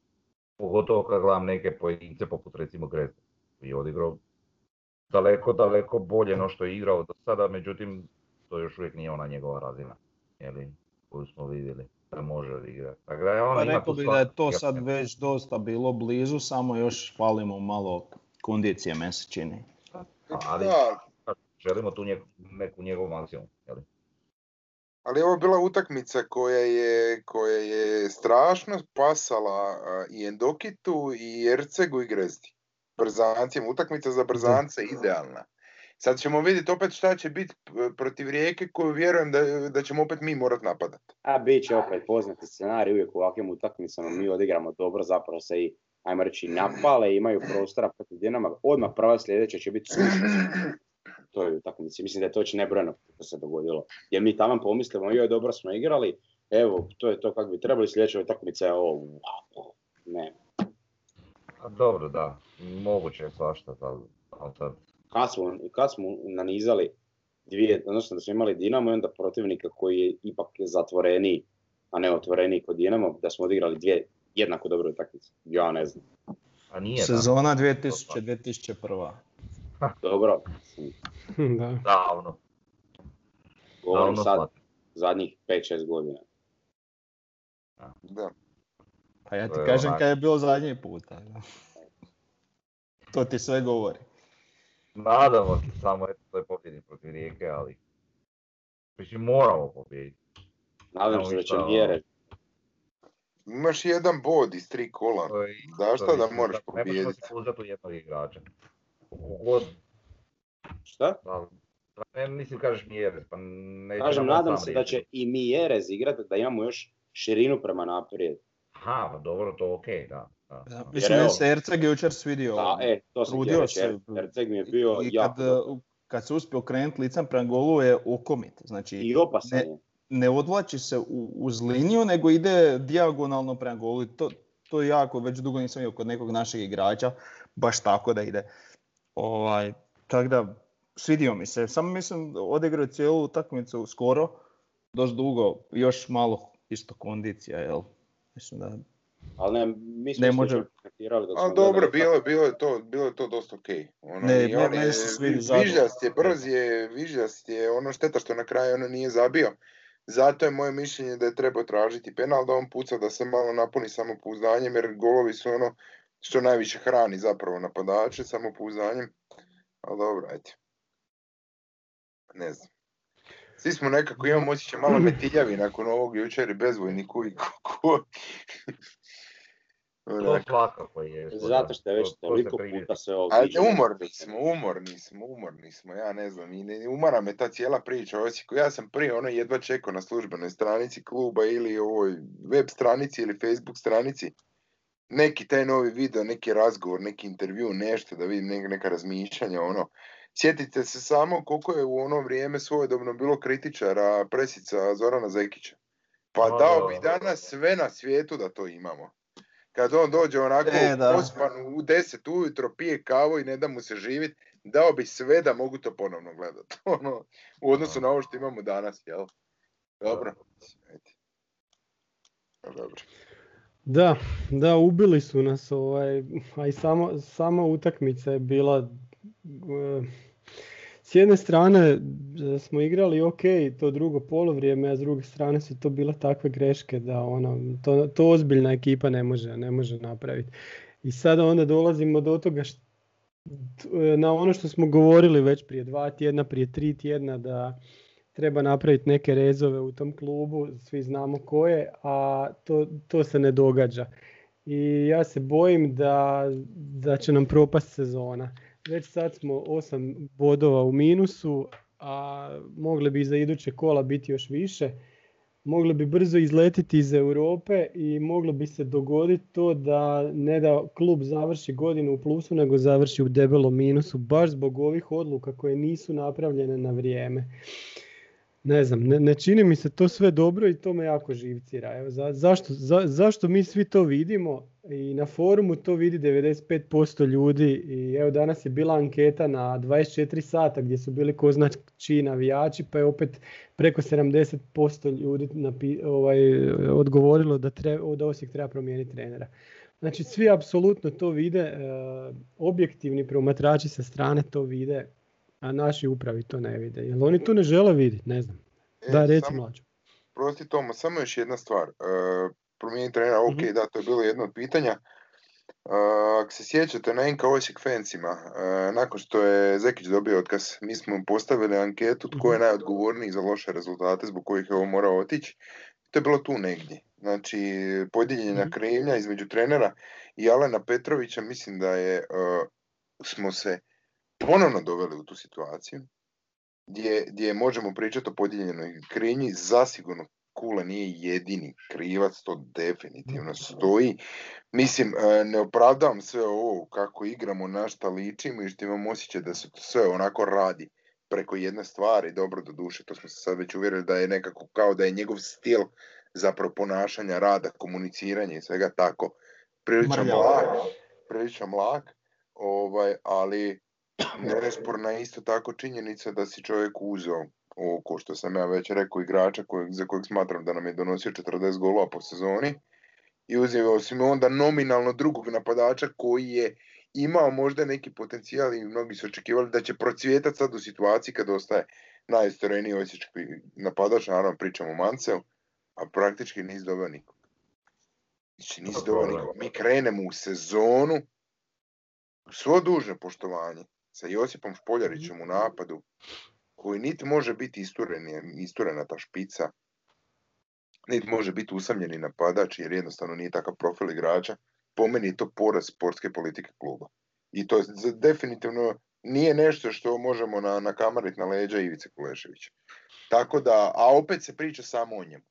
Pogotovo kad gledam neke pojedince poput recimo Grezda. je odigrao daleko, daleko bolje no što je igrao do sada, međutim to još uvijek nije ona njegova razina, jeli, koju smo vidjeli da može odigrati. Tako da je ona Pa ima rekao bih da je to sad već dosta bilo blizu, samo još falimo malo kondicije, meni se čini. ali Da, želimo tu njeg- neku njegov maksimum, jeli. Ali ovo je bila utakmica koja je, koja je strašno pasala i Endokitu i Ercegu i Grezdi. Brzancima, utakmica za brzance idealna. Sad ćemo vidjeti opet šta će biti protiv Rijeke koju vjerujem da, da ćemo opet mi morat napadat. A bit će opet poznati scenarij uvijek u ovakvim utakmicama, mi odigramo dobro, zapravo se i, ajmo reći, napale, imaju prostora protiv Dinama. Odmah prva sljedeća će biti suša. toj utakmici. Mislim da je to već nebrojeno puta se dogodilo. Jer mi tamo pomislimo, joj dobro smo igrali, evo, to je to kako bi trebali, sljedeća utakmica je ovo, wow. ne. A dobro, da, moguće je svašta, ali, ali sad, Kad smo, kad smo nanizali dvije, odnosno da smo imali Dinamo i onda protivnika koji je ipak zatvoreniji, a ne otvoreniji kod Dinamo, da smo odigrali dvije jednako dobre utakmice. Ja ne znam. a nije. Sezona 2000-2001. Dobro, da. Davno, govorim davno sad zadnjih 5-6 godina. Da. Pa ja ti To je kažem onak- kad je bilo zadnji puta. da. To ti sve govori. Nadamo se samo eto toj pobjedi protiv Rijeke, ali mislim moramo pobijediti. Nadam se da će mjere. Imaš jedan bod iz tri kola. Je Zašto da moraš Ne pobijediti? se pouzdati u jednog igrača. God, Šta? da, ne, mislim kažeš Mjerez, pa Kažem, nadam se da će i Mjerez igrati, da imamo još širinu prema naprijed. Aha, pa dobro, to okej, da. da. Da, mislim da je evo- se Erceg jučer svidio. Da, e, to sam reći, se. Er- Erceg mi je bio I jako kad, dobar. kad se uspio okrenuti licem prema golu je okomit. Znači, I opasan ne- ne odvlači se u, uz liniju, nego ide dijagonalno prema golu. I To, to je jako, već dugo nisam vidio kod nekog našeg igrača, baš tako da ide. Ovaj, tako da, svidio mi se. Samo mislim, odigrao je cijelu utakmicu skoro, dosta dugo, još malo isto kondicija, jel? Mislim da, Ali ne, mi smo Ne može- dok Ali dobro, bilo, je- bilo, je to, bilo je to dosta okej. Ono, Ne, i on je, vižljast je, brz je, vižljast je, ono šteta što na kraju ono nije zabio. Zato je moje mišljenje da je trebao tražiti penal, da on puca, da se malo napuni samopouzdanjem, jer golovi su ono što najviše hrani zapravo napadače, samopouzdanjem. Ali dobro, ajde. Ne znam. Svi smo nekako, imamo osjećaj malo metiljavi nakon ovog jučer i bezvojni kuj. Ko, ko. To svakako je. Zato što je već toliko puta sve ovo Ali umorni smo, umorni smo, umorni smo, ja ne znam, i ne, umara me ta cijela priča o Osijeku. Ja sam prije ono jedva čekao na službenoj stranici kluba ili ovoj web stranici ili Facebook stranici neki taj novi video, neki razgovor, neki intervju, nešto da vidim neka, neka razmišljanja, ono. Sjetite se samo koliko je u ono vrijeme svojedobno bilo kritičara presica Zorana Zekića. Pa Ma dao da. bi danas sve na svijetu da to imamo. Kad on dođe onako E, pospan u 10 ujutro, pije kavu i ne da mu se živit, dao bi sve da mogu to ponovno gledat. Ono, u odnosu na ovo što imamo danas, jel? Dobro. No, Dobro. Da, da, ubili su nas, ovaj, a i samo, sama utakmica je bila, s jedne strane e, smo igrali ok, to drugo polovrijeme, a s druge strane su to bile takve greške da ono, to, to ozbiljna ekipa ne može, ne može napraviti. I sada onda dolazimo do toga št- t- na ono što smo govorili već prije dva tjedna, prije tri tjedna da treba napraviti neke rezove u tom klubu, svi znamo koje, a to, to se ne događa. I ja se bojim da, da će nam propast sezona. Već sad smo 8 bodova u minusu, a mogli bi za iduće kola biti još više. Mogli bi brzo izletiti iz Europe i moglo bi se dogoditi to da ne da klub završi godinu u plusu, nego završi u debelom minusu, baš zbog ovih odluka koje nisu napravljene na vrijeme ne znam, ne, ne čini mi se to sve dobro i to me jako živcira. Evo, za, zašto, za- zašto mi svi to vidimo i na forumu to vidi 95% ljudi i evo danas je bila anketa na 24 sata gdje su bili ko zna čiji navijači pa je opet preko 70% ljudi napi, ovaj, odgovorilo da, treba, da Osijek treba promijeniti trenera. Znači svi apsolutno to vide, e, objektivni promatrači sa strane to vide, a naši upravi to ne vide. Jel oni to ne žele vidjeti, ne znam. E, Da, reci mlađo. Prosti Tomo, samo još jedna stvar. E, promijeniti trenera, ok, Mhm. da, to je bilo jedno od pitanja. E, ako se sjećate na NK Osijek fansima, e, nakon što je Zekić dobio otkaz, mi smo postavili anketu tko je Mhm. najodgovorniji za loše rezultate zbog kojih je ovo morao otići. To je bilo tu negdje. Znači, podijeljena Mhm. krivnja između trenera i Alena Petrovića, mislim da je, e, smo se ponovno doveli u tu situaciju gdje, gdje možemo pričati o podijeljenoj krivnji, zasigurno Kule nije jedini krivac, to definitivno stoji. Mislim, e, ne opravdavam sve ovo kako igramo, na šta ličimo i što imam osjećaj da se to sve onako radi preko jedne stvari, dobro do duše, to smo se sad već uvjerili da je nekako kao da je njegov stil zapravo ponašanja, rada, komuniciranja i svega tako prilično mlak, prilično mlak, ovaj, ali nesporna je isto tako činjenica da si čovjek uzeo oko, što sam ja već rekao, igrača kojeg, za kojeg smatram da nam je donosio 40 golova po sezoni i uzeo si mu onda nominalno drugog napadača koji je imao možda neki potencijal i mnogi su očekivali da će procvjetati sad u situaciji kad ostaje najistoreniji osječki napadač, naravno pričamo o Manceu, a praktički nisi doveo nikog. Znači nisi Dobro, doveo nikog. Mi krenemo u sezonu, svo dužno poštovanje, sa Josipom Špoljarićem u napadu, koji niti može biti isturen, isturena ta špica, niti može biti usamljeni napadač, jer jednostavno nije takav profil igrača. Po meni je to poraz sportske politike kluba. I to je definitivno nije nešto što možemo na, nakamariti na leđa Ivice Kuleševića. Tako da, a opet se priča samo o njemu,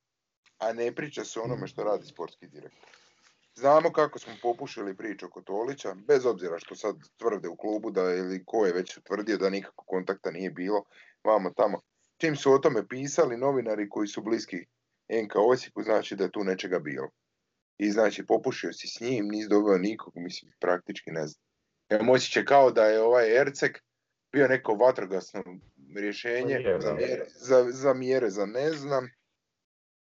a ne priča se onome što radi sportski direktor. Znamo kako smo popušili priču oko Tolića, bez obzira što sad tvrde u klubu da ili ko je već utvrdio da nikakvog kontakta nije bilo, vamo tamo. Čim su o tome pisali novinari koji su bliski NK Osijeku, znači da je tu nečega bilo. I znači popušio si s njim, nisi doveo nikog, mislim praktički ne znam. Ja moći će kao da je ovaj Ercek bio neko vatrogasno rješenje je, za mjere, za, za mjere za ne znam.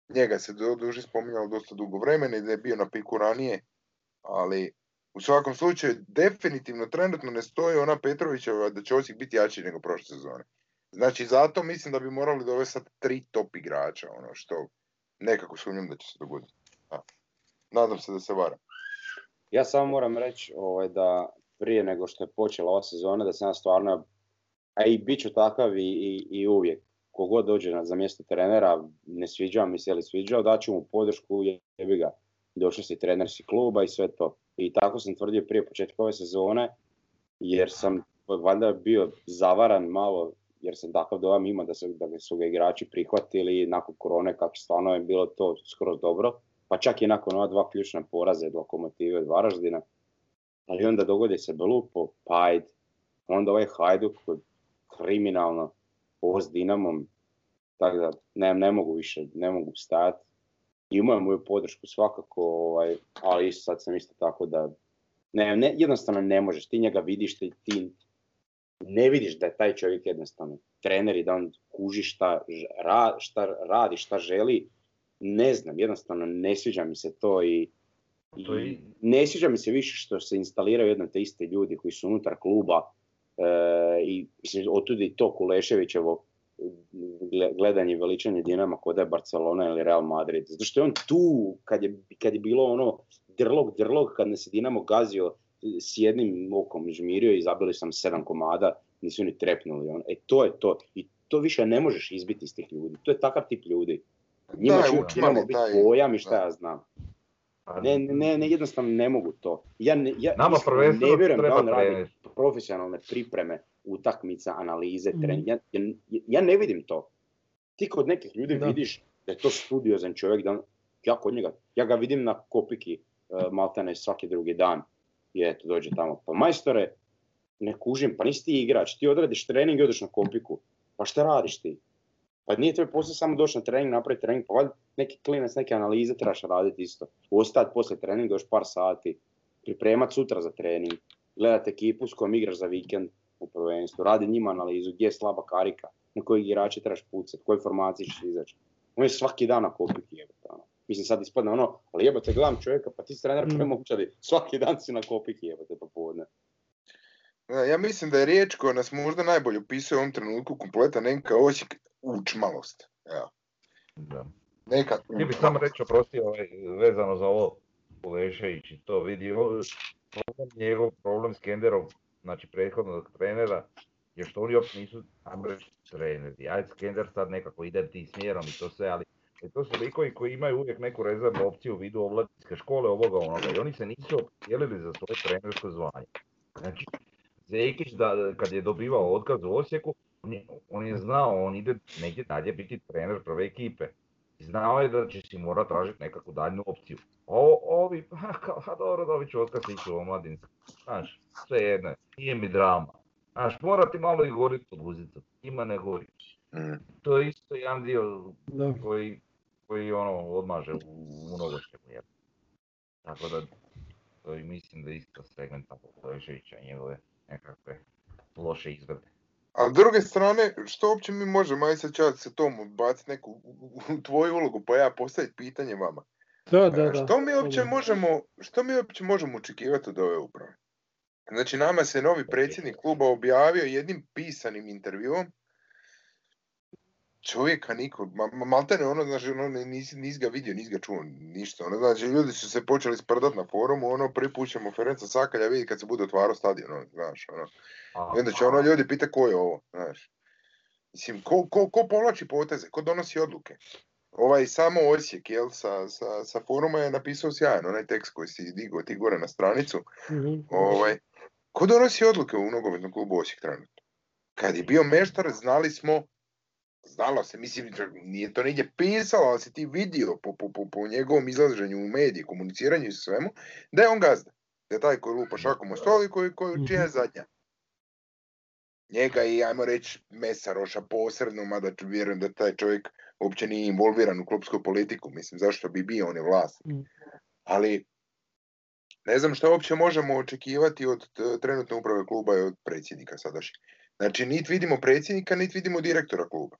Njega se duže spominjalo dosta dugo vremena i da je bio na piku ranije, ali u svakom slučaju definitivno trenutno ne stoji ona Petrovićeva da će Osijek biti jači nego prošle sezone. Znači zato mislim da bi morali dovesti sad tri top igrača, ono što nekako sumnjam da će se dogoditi. A, nadam se da se varam. Ja samo moram reći ovaj, da prije nego što je počela ova sezona, da sam ja stvarno, a i bit ću takav i, i, i uvijek, kogod dođe na, za mjesto trenera, ne sviđa mi se ili sviđao, daću mu podršku, jebi ga, došao si trener si kluba i sve to. I tako sam tvrdio prije početka ove sezone, jer sam valjda bio zavaran malo, jer sam takav dojam imao da, su, da su ga igrači prihvatili nakon korone, kako stvarno je bilo to skroz dobro pa čak i nakon ova dva ključna poraza od Lokomotive od Varaždina. Ali onda dogodi se Belupo, pa ajde. Onda ovaj Hajduk koji kriminalno, ovo s Dinamom, tako da ne, ne mogu više, ne mogu stajati. Imaju moju podršku svakako, ovaj, ali sad sam isto tako da ne, ne, jednostavno ne možeš, ti njega vidiš, ti ne vidiš da je taj čovjek jednostavno trener i da on kuži šta, ra, šta radi, šta želi, ne znam, jednostavno ne sviđa mi se to i, i To i- ne sviđa mi se više što se instaliraju jedno te iste ljudi koji su unutar kluba e, i mislim, otud i to Kuleševićevo gle- gledanje i veličanje Dinama kod je Barcelona ili Real Madrid. Zato što je on tu kad je, kad je bilo ono drlog, drlog, kad nas je Dinamo gazio s jednim okom žmirio i zabili sam sedam komada, nisu ni trepnuli. On. E to je to. I to više ne možeš izbiti iz tih ljudi. To je takav tip ljudi. Njima učmani, Dinamo biti taj- pojam i šta da. ja znam. Ne, ne, ne, jednostavno ne mogu to. Ja, ne, ja Nama ne vjerujem da treba on radi profesionalne pripreme, utakmica, analize, trening. Ja, ja, ja ne vidim to. Ti kod nekih ljudi Da. vidiš da je to studiozan čovjek, da on, ja kod njega, ja ga vidim na kopiki uh, maltene svaki drugi dan i eto dođe tamo. Pa majstore, ne kužim, pa nisi ti igrač, ti odradiš trening i odeš na kopiku. Pa šta radiš ti? Pa nije tvoj posao samo doći na trening, napraviti trening, pa valjda neki klinac, neke analize trebaš raditi isto. Ostati poslije treninga još par sati, pripremat sutra za trening, gledat ekipu s kojom igraš za vikend u prvenstvu, radi njima analizu, gdje je slaba karika, na koji igrači trebaš pucat, koje formacije ćeš izaći. On je svaki dan na kopiki jebote, ono. Mislim sad ispadne ono, ali jebote gledam čovjeka, pa ti si trener Mm. prve momčadi, svaki dan si na kopiki jebote popodne. Da, Ja mislim da je riječ koja nas možda najbolje opisuje u ovom trenutku kompletan NK Osijek učmalost. Evo, Da. neka Htio bih samo reći, oprosti, ovaj, vezano za ovo Kulešević i to vidi, ovo, problem, njegov problem s Kenderom, znači prethodnog trenera, je što oni uopće nisu, ajmo reći, treneri. Ajde, Skender sad nekako ide tim smjerom i to sve, ali e, to su likovi koji imaju uvijek neku rezervnu opciju u vidu omladinske škole, ovoga onoga, i oni se nisu opredijelili za svoje trenersko zvanje. Znači, Zekić, da, kad je dobivao otkaz u Osijeku, on je, on je znao, on ide negdje dalje biti trener prve ekipe. Znao je da će si mora tražiti nekakvu daljnju opciju. O, ovi, ha, kao, ha dobro, dobit ću otkaz ići u omladinsku. Znaš, sve jedno, je, nije mi drama. Znaš, mora ti malo i goriti pod guzicom. ima nego Mm. To je isto jedan dio Da. koji, koji ono odmaže u, u jel? Tako da, to i mislim da je isto segment tako Koleževića i njegove nekakve loše izglede. A s druge strane, što uopće mi možemo, aj sad ja se tomu baciti neku u- tvoju ulogu, pa ja postaviti pitanje vama. Da, da, da. Što mi uopće možemo, što mi uopće možemo očekivati od ove uprave? Znači, nama se novi predsjednik kluba objavio jednim pisanim intervjuom. Čovjeka niko, ma, ma- maltene ono, znači, ono, ni- nisi, nisi ga vidio, nisi ga čuo, ništa. Ono, znači, ljudi su se počeli sprdat na forumu, ono, prvi put ćemo Ferenca Sakalja vidjeti kad se bude otvarao stadion, ono, znaš, ono. I onda će ono ljudi pita ko je ovo, znaš. Mislim, ko, ko, ko povlači poteze, ko donosi odluke? Ovaj samo Osijek, jel, sa, sa, sa foruma je napisao sjajan onaj tekst koji si digao ti gore na stranicu. Mhm. Ovaj, ko donosi odluke u nogometnom klubu Osijek trenutno? Kad je bio meštar, znali smo, znalo se, mislim, nije to nigdje pisalo, ali si ti vidio po, po, po, po njegovom izlaženju u mediji, komuniciranju i svemu, da je on gazda. Da je taj koji lupa šakom o stol i koji, koji, čija je zadnja njega i ajmo reći Mesaroša posredno, mada vjerujem da taj čovjek uopće nije involviran u klubsku politiku, mislim zašto bi bio, on je vlasnik. Mm. Ali ne znam što uopće možemo očekivati od trenutne uprave kluba i od predsjednika sadašnjeg. Znači, nit vidimo predsjednika, nit vidimo direktora kluba.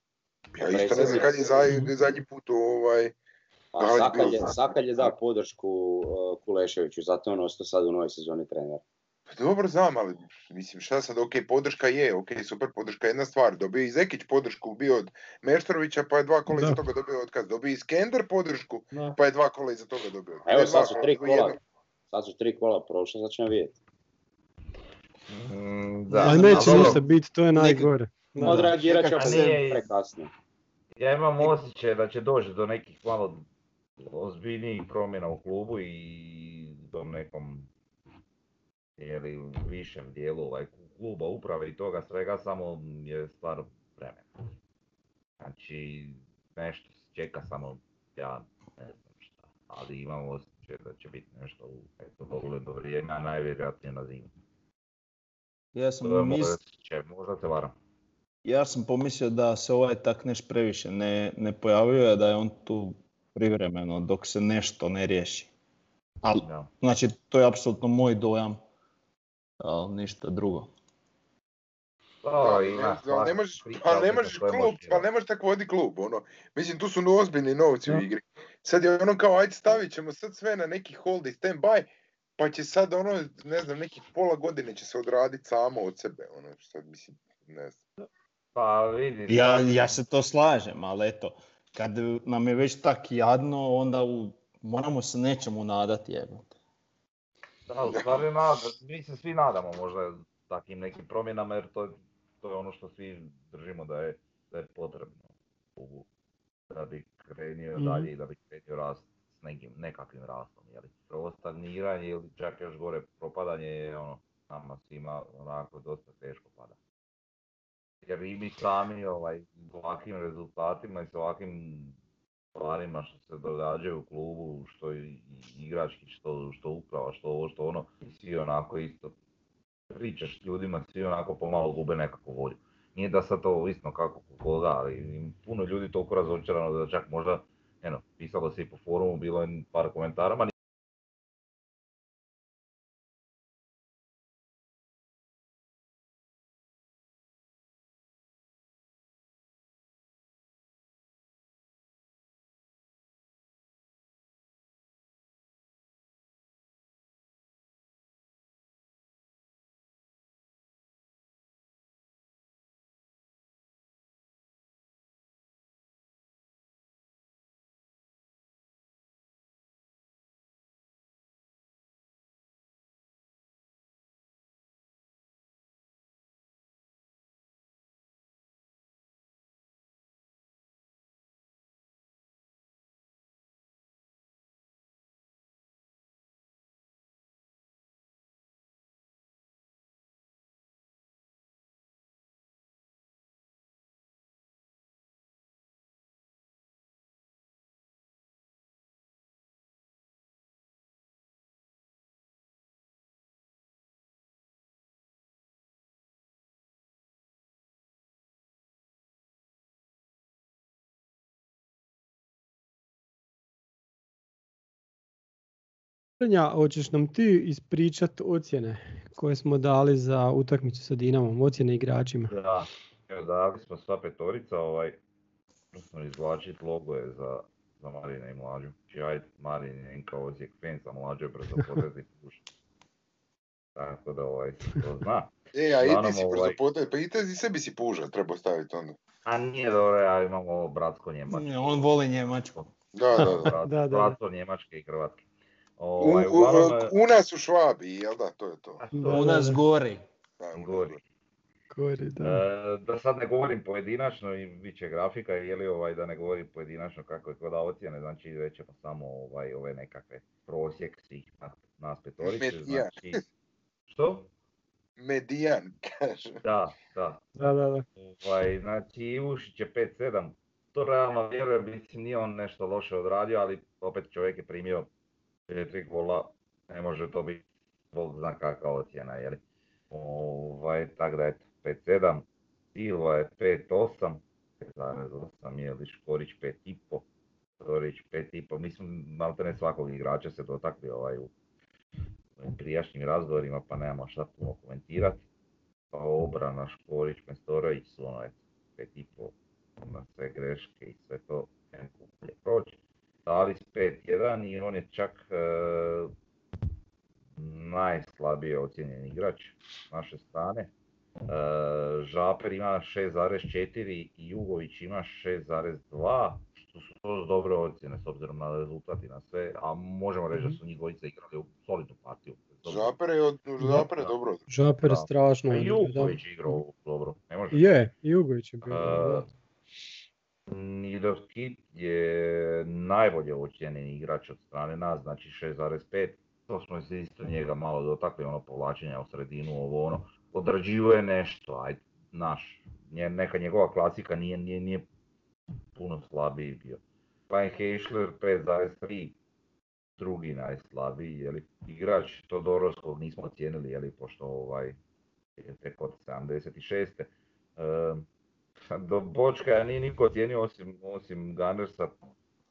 Ja isto ne znam kad je za- zadnji put ovaj... A Da Sakalj je, Sakalj je dao podršku uh, Kuleševiću, zato je on ostao sad u novoj sezoni trener. Pa dobro znam, ali mislim šta sad, ok, podrška je, ok, super, podrška je jedna stvar. Dobio i Zekić podršku, bio od Meštrovića, pa je dva kola iza Da. toga dobio otkaz. Dobio i Skender podršku, Da. pa je dva kola iza toga dobio. Evo dva sad su tri kola, jedno. sad su tri kola prošla, sad ćemo vidjeti. mm, Da, Ali neće ništa biti, to je najgore. Da. Odreagirat će nije- prekasno. Ja imam osjećaj da će doći do nekih malo ozbiljnijih promjena u klubu i do nekom ili višem dijelu ovaj, kluba, uprave i toga svega, samo je stvar vremena. Znači, nešto se čeka samo, ja ne znam šta, ali imam osjećaj da će biti nešto u eto, dogledno vrijeme, a najvjerojatnije na zimu. Ja sam, To je moj mis, osjećaj, možda te varam. Ja sam pomislio da se ovaj tak neš previše ne, ne pojavljuje, da je on tu privremeno dok se nešto ne riješi. Ali, Ja. znači, to je apsolutno moj dojam, ali ništa drugo. Ima ne, možeš, ne je klub, ali ne možeš tako voditi klub, ono. Mislim, tu su ozbiljni novci u igri. Sad je ono kao, ajde stavit ćemo sad sve na neki hold i stand by, pa će sad ono, ne znam, nekih pola godine će se odraditi samo od sebe, ono, sad mislim, ne znam. Pa vidi, Ja, ja se to slažem, ali eto, kad nam je već tak jadno, onda u, moramo se nečemu nadati, jebote. Da, u stvari mi se svi nadamo možda takvim nekim promjenama jer to, to je ono što svi držimo da je, da je potrebno da bi krenio Mhm. dalje i da bi krenio rast s nekim, nekakvim rastom. Jeli? Prvo stagniranje ili čak još gore propadanje je ono, nama svima onako dosta teško pada. Jer i mi sami ovaj, s ovakvim rezultatima i s ovakvim stvarima što se događaju u klubu, što i igrački, što, što uprava, što ovo, što ono, svi onako isto pričaš ljudima, svi onako pomalo gube nekakvu volju. Nije da sad to isto kako koga, ali puno ljudi toliko razočarano da čak možda, eno, pisalo se i po forumu, bilo je par komentara, Sanja, hoćeš nam ti ispričat ocjene koje smo dali za utakmicu sa Dinamom, ocjene igračima? Da, evo dali smo sva petorica, ovaj, smo izvlačit logoje za, za Marina i Mlađu. Či ajde, Marin je Enka Ozijek fan, za Mlađu je brzo potez i puša. Tako da ovaj, to zna. E, a i ti si brzo ovaj- potez, pa i te i sebi si puža, treba staviti onda. A nije dobro, ja imam ovo bratsko njemačko. Ne, On voli Njemačku. Da, da, da. Brat, Da, da, da. bratstvo njemačke i hrvatske. U, Ovaj, u, uglavnom, e, u nas u Švabi, jel da, to je to. to Da, U da, nas da. gori. Da, u gori. da. E, da sad ne govorim pojedinačno i bit će grafika, je li ovaj, da ne govorim pojedinačno kako je kod ocjene, znači reći ćemo samo ovaj, ove nekakve prosjek svih nas, nas petorice, Medijan. znači... Što? Medijan, kaže. Da, da. Da, da, da. Ovaj, znači Ivušić je 5-7, to realno vjerujem, mislim nije on nešto loše odradio, ali opet čovjek je primio 4 gola, ne može to biti, Bog zna kakva ocjena, jeli. Ovaj, tako da eto, 5-7, Silva je 5-8, 5,8 je li Škorić 5,5, Todorić 5,5, mislim malte ne svakog igrača se dotakli ovaj u prijašnjim razgovorima pa nemamo šta puno komentirati. Pa obrana Škorić, Mestorović su ono eto 5,5 na sve greške i sve to ne mogu proći. Dalis 5-1 i on je čak e, najslabije ocijenjen igrač s naše strane. E, Žaper ima 6,4 i Jugović ima 6,2, što su to dobre ocjene s obzirom na rezultat i na sve, a možemo reći da su njih dvojica igrali u solidnu partiju. Žaper je, od, Žaper je dobro. Žaper strašno. Je i dobro, da. Jugović je igrao dobro, ne može. Je, Jugović je bio. E, Nidovskit je najbolje ocijenjeni igrač od strane nas, znači 6,5. To smo se isto njega malo dotakli, ono povlačenja u sredinu, ovo ono. Odrađuje nešto, aj, naš. Neka njegova klasika nije, nije, nije puno slabiji bio. Klein Heischler 5,3, drugi najslabiji, jeli, igrač Todorovskog nismo ocijenili, jeli, pošto ovaj, je tek od 76. Ehm, do Bočka nije niko ocijenio osim, osim Gunnersa,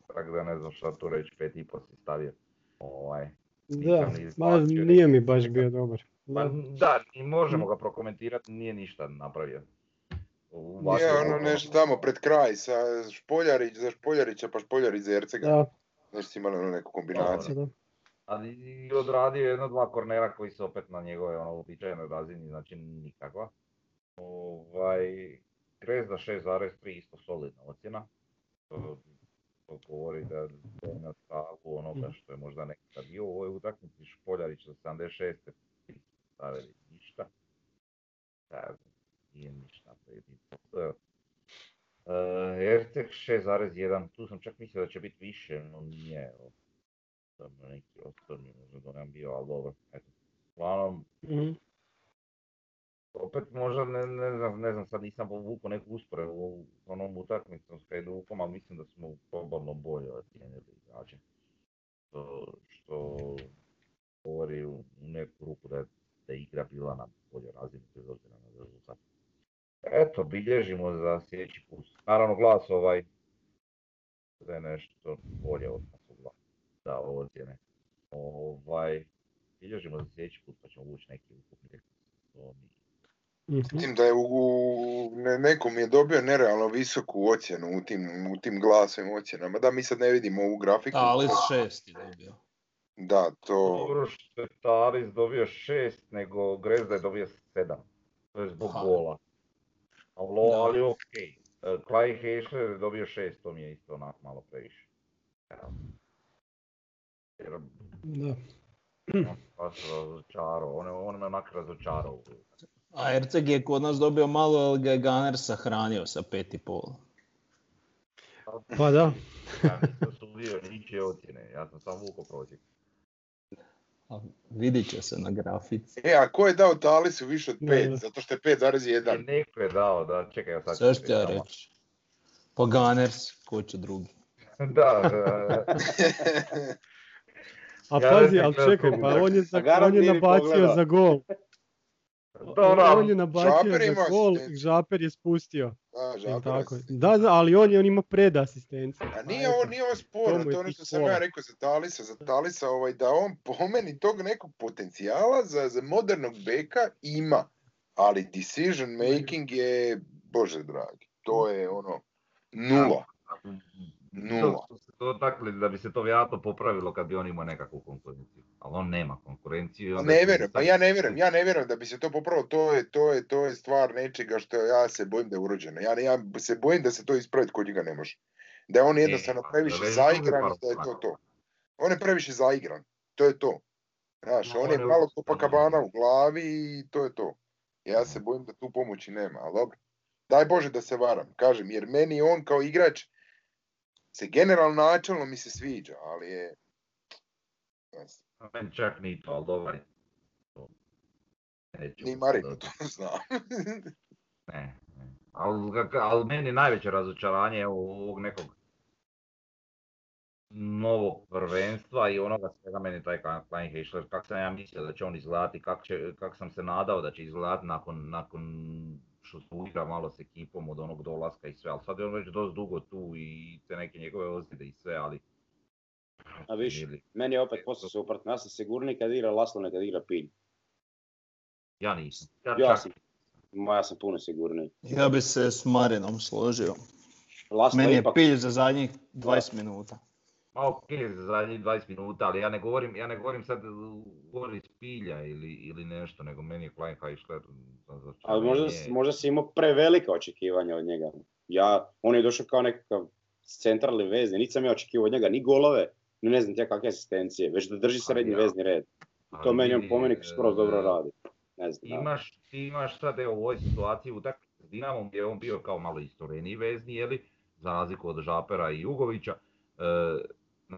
tako da ne znam šta tu reći, pet i pol si stavio. Ovaj. Da, ma nije mi baš bio dobar. Pa Da. da, i možemo ga prokomentirati, nije ništa napravio. Nije ono nešto tamo pred kraj sa Špoljarić, za Špoljarića pa Špoljarić za Ercega. Da, Znači si imali ono neku kombinaciju. da. Ali i odradio je jedno dva kornera koji su opet na njegove ono, uobičajenoj razini, znači nikakva. Ovaj, Grezda 6,3 isto solidna ocjena. To, to govori da je na tragu onoga što je možda nekada bio u ovoj utakmici. Špoljarić za 76. stavili ništa. Da, nije ništa. Uh, Erceg 6,1, tu sam čak mislio da će biti više, no nije. Sam neki osobni možda da nam bio, ali dobro. Eto. Uglavnom, Mhm. Opet možda ne, ne, znam, ne znam, sad nisam povukao neku usporedbu s onom utakmicom s Hajdukom, ali mislim da smo probavno bolje ocijenili igrače. Što, što govori u, u neku ruku da je, da igra bila na boljoj razini bez obzira na rezultat. Eto, bilježimo za sljedeći put. Naravno glas ovaj da je nešto bolje od nas u da ocjene. Ovaj, bilježimo za sljedeći put pa ćemo ući neki ukupni. Mhm. Tim da je u, u- ne, nekom je dobio nerealno visoku ocjenu u tim, u tim glasovim ocjenama. Da, mi sad ne vidimo ovu grafiku. Talis šest je dobio. Da, to... Dobro što je Talis dobio šest, nego Grezda je dobio sedam. To je zbog Aha. gola. Ali, Da. ali okej. Okay. Clay Heisler je dobio šest, to mi je isto onak malo previše. Evo. Jer Da. on razočarao, on, on me onak razočarao. A Erceg je kod nas dobio malo, ali ga je Gunner sahranio sa pet i pol. Pa da. Ja nisam sudio ničije ocjene, ja sam samo vuko prosjek. A Vidit će se na grafici. E, a ko je dao Talisu više od Da, 5? da. Zato što je 5,1. I neko je dao, da, čekaj, sad ću Sve što ja reći. Pa Gunners, ko će drugi? Da, da, A Ja pazi, ali čekaj, pa on je, za, on je nabacio za gol. Dobro, On je nabacio Žaper za ima gol. Žaper je spustio. Da, Jel Žapera tako? si- Da, da, ali on je on ima pred asistenciju. A nije ovo, nije ovo sporno, to je ono što sam ja rekao za Talisa, za Talisa ovaj, da on po meni tog nekog potencijala za, za modernog beka ima, ali decision making je, bože dragi, to je ono, nula, nula. To, to, dakle, da bi se to vjerojatno popravilo kad bi on imao nekakvu konkurenciju. Ali on nema konkurenciju. Pa onda Ne vjerujem, pa ja ne vjerujem, ja ne vjerujem da bi se to popravilo, to je, to je, to je stvar nečega što ja se bojim da je urođeno. Ja, ja se bojim da se to ispraviti kod njega ne može. Da je on jednostavno pa, previše zaigran i da je to to. On je previše zaigran, to je to. Znaš, Ma, on on je malo Copacabana ne. u glavi i to je to. Ja se bojim da tu pomoći nema, ali dobro. Daj Bože da se varam, kažem, jer meni on kao igrač se generalno načelno mi se sviđa, ali je... znam, Meni čak ni to, ali to- neću Ni Marino to zna. Ne, ne. Ali, ali meni najveće razočaranje evo ovog nekog novog prvenstva i onoga svega meni taj Klein Heschler, kak sam ja mislio da će on izgledati, kak, će, kak sam se nadao da će izgledati nakon, nakon što igra malo s ekipom od onog dolaska i sve, ali sad je on već dosta dugo tu i te neke njegove ozljede i sve, ali... A viš, Ili- meni je opet posle suprotno. Ja sam sigurniji kad igra Laslo nego kad igra Pilj. Ja nisam. Ja, Ja čak- sam, ja sam puno sigurniji. Ja bi se s Marinom složio. Laslo Meni je ipak, pilj za zadnjih 20 minuta. Ma ok, za zadnjih 20 minuta, ali ja ne govorim, ja ne govorim sad u korist pilja ili, ili nešto, nego meni je Klein Heschler za ali možda, začuđenje. možda si imao prevelika očekivanja od njega. Ja, on je došao kao nekakav centralni vezni, niti sam ja očekivao od njega ni golove, ni ne znam ja kakve asistencije, već da drži srednji ja. vezni red. To Ali meni on po meni skroz dobro radi. Ne znam. Imaš, ti imaš sad evo u ovoj situaciji utakmice s Dinamom gdje je on bio kao malo istoreniji vezni, jeli, za razliku od Žapera i Jugovića. E,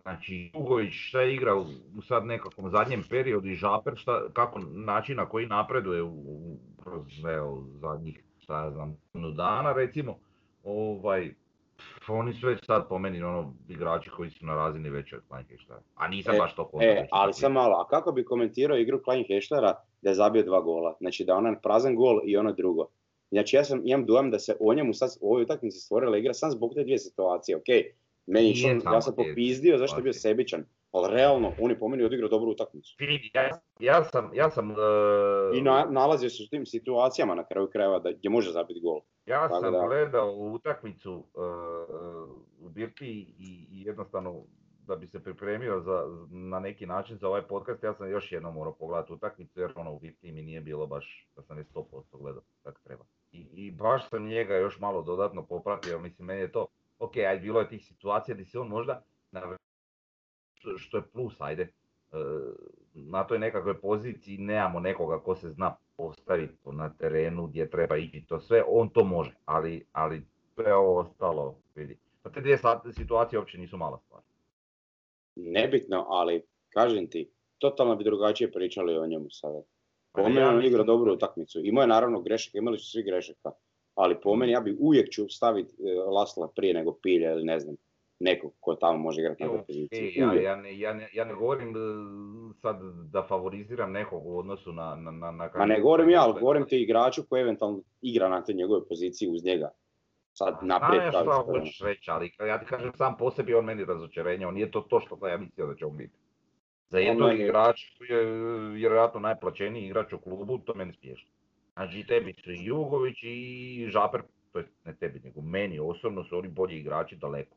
znači, Jugović šta je igrao u sad nekakvom zadnjem periodu i Žaper, šta, kako način na koji napreduje u, u, kroz evo, zadnjih, šta ja znam, dana recimo, ovaj, pff, oni su već sad po meni ono igrači koji su na razini veće od Kleinkeštara. A nisam E, baš to E, ali sam malo, a kako bi komentirao igru Klein Hešlera da je zabio dva gola? Znači da je onaj prazan gol i ono drugo. Znači ja sam, imam dojam da se o njemu sad u ovoj utakmici stvorila igra sam zbog te dvije situacije, ok. Meni samo ja sam popizdio zašto je bio sebičan, ali realno on je po meni odigrao dobru utakmicu. Vidi, ja, ja sam, ja sam, e, I na, nalazio se u tim situacijama na kraju krajeva da, gdje može zabiti gol. ja tako sam da- gledao utakmicu e, u Birti i, i jednostavno da bi se pripremio za, na neki način za ovaj podcast, ja sam još jednom morao pogledati utakmicu jer ono u Birti mi nije bilo baš da sam je 100% gledao kako treba. I, I baš sam njega još malo dodatno popratio, mislim meni je to, ok, ajde bilo je tih situacija gdje se on možda, na, što- je plus, ajde, e, na toj nekakvoj poziciji nemamo nekoga ko se zna postaviti na terenu gdje treba ići to sve, on to može, ali, ali sve ovo ostalo, vidi. Pa te dvije situacije uopće nisu mala stvar. Nebitno, ali kažem ti, totalno bi drugačije pričali o njemu sada. Pa Po ja igra dobru utakmicu. Imao je naravno grešaka, imali su svi grešaka. Ali po meni ja bi uvijek ću staviti e, Lasla prije nego Pilja ili ne znam, nekog ko tamo može igrati na poziciji. ja, Uvijek. ja, ne, ja, ne, ja ne govorim e, sad da favoriziram nekog u odnosu na... na, na, na Ma ne govorim ja, ali govorim ti igraču koji eventualno igra na toj njegovoj poziciji uz njega. Sad naprijed ja kao šta hoćeš reći, ali ja ti kažem sam po sebi on meni razočarenje, on nije to to što sam ja mislio da će on biti. Za jednog igrača koji je e, vjerojatno najplaćeniji igrač u klubu, to meni smiješno. Znači tebi su i Jugović i Žaper, to je ne tebi, nego meni osobno su oni bolji igrači daleko.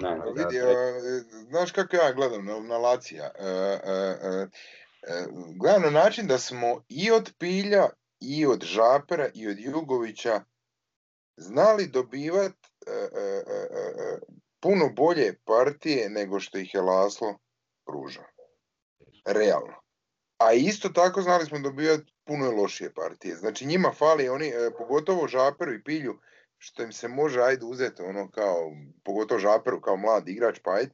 Ne, e, znaš kako ja gledam na, na Lacija? E, e, e, e, gledam na način da smo i od Pilja, i od Žapera, i od Jugovića znali dobivat e, e, e, e, puno bolje partije nego što ih je Laslo pružao. Realno. A isto tako znali smo dobivati puno lošije partije. Znači njima fali oni, e, pogotovo Žaperu i Pilju, što im se može ajde uzeti ono kao, pogotovo Žaperu kao mlad igrač, pa ajde,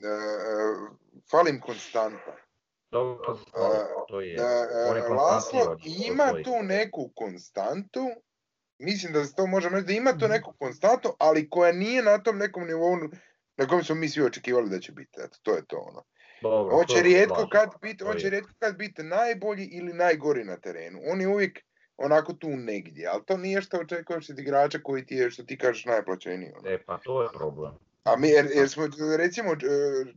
e, e, fali im konstanta. To, to, slažem, to je, E, e, on je Laslo ima tu neku konstantu, mislim da se to možemo reći da ima Mhm. tu neku konstantu, ali koja nije na tom nekom nivou na kojem smo mi svi očekivali da će biti. Eto, to je to ono. Dobro, On to će se rijetko kad biti, to on će je. rijetko kad biti najbolji ili najgori na terenu. On je uvijek onako tu negdje, ali to nije što očekuješ od igrača koji ti je, što ti kažeš, najplaćeniji. ono. E pa to je problem. A mi, jer, jer smo, recimo, e,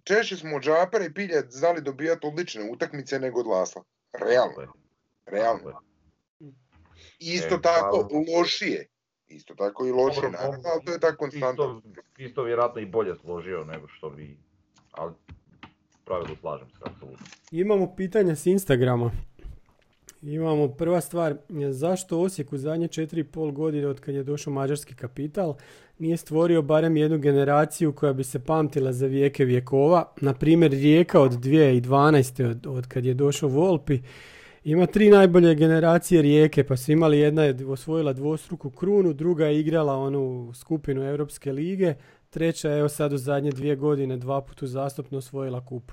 češće smo od Džapera i Pilja znali dobijati odlične utakmice nego od Lasla. Realno, realno. Isto E, tako pa- lošije. Isto tako i lošije, naravno, ali to je tako konstantno. Isto, isto vjerojatno i bolje složio nego što vi. Ali pravilu slažem se, apsolutno. Imamo pitanja s Instagrama. Imamo prva stvar, zašto Osijek u zadnje 4,5 godine od kad je došao mađarski kapital nije stvorio barem jednu generaciju koja bi se pamtila za vijeke vjekova. Na primjer Rijeka od 2012. od, od kad je došao Volpi ima tri najbolje generacije Rijeke, pa su imali jedna je osvojila dvostruku krunu, druga je igrala onu skupinu Europske lige, treća je evo sad u zadnje dvije godine dva puta uzastopno osvojila kup.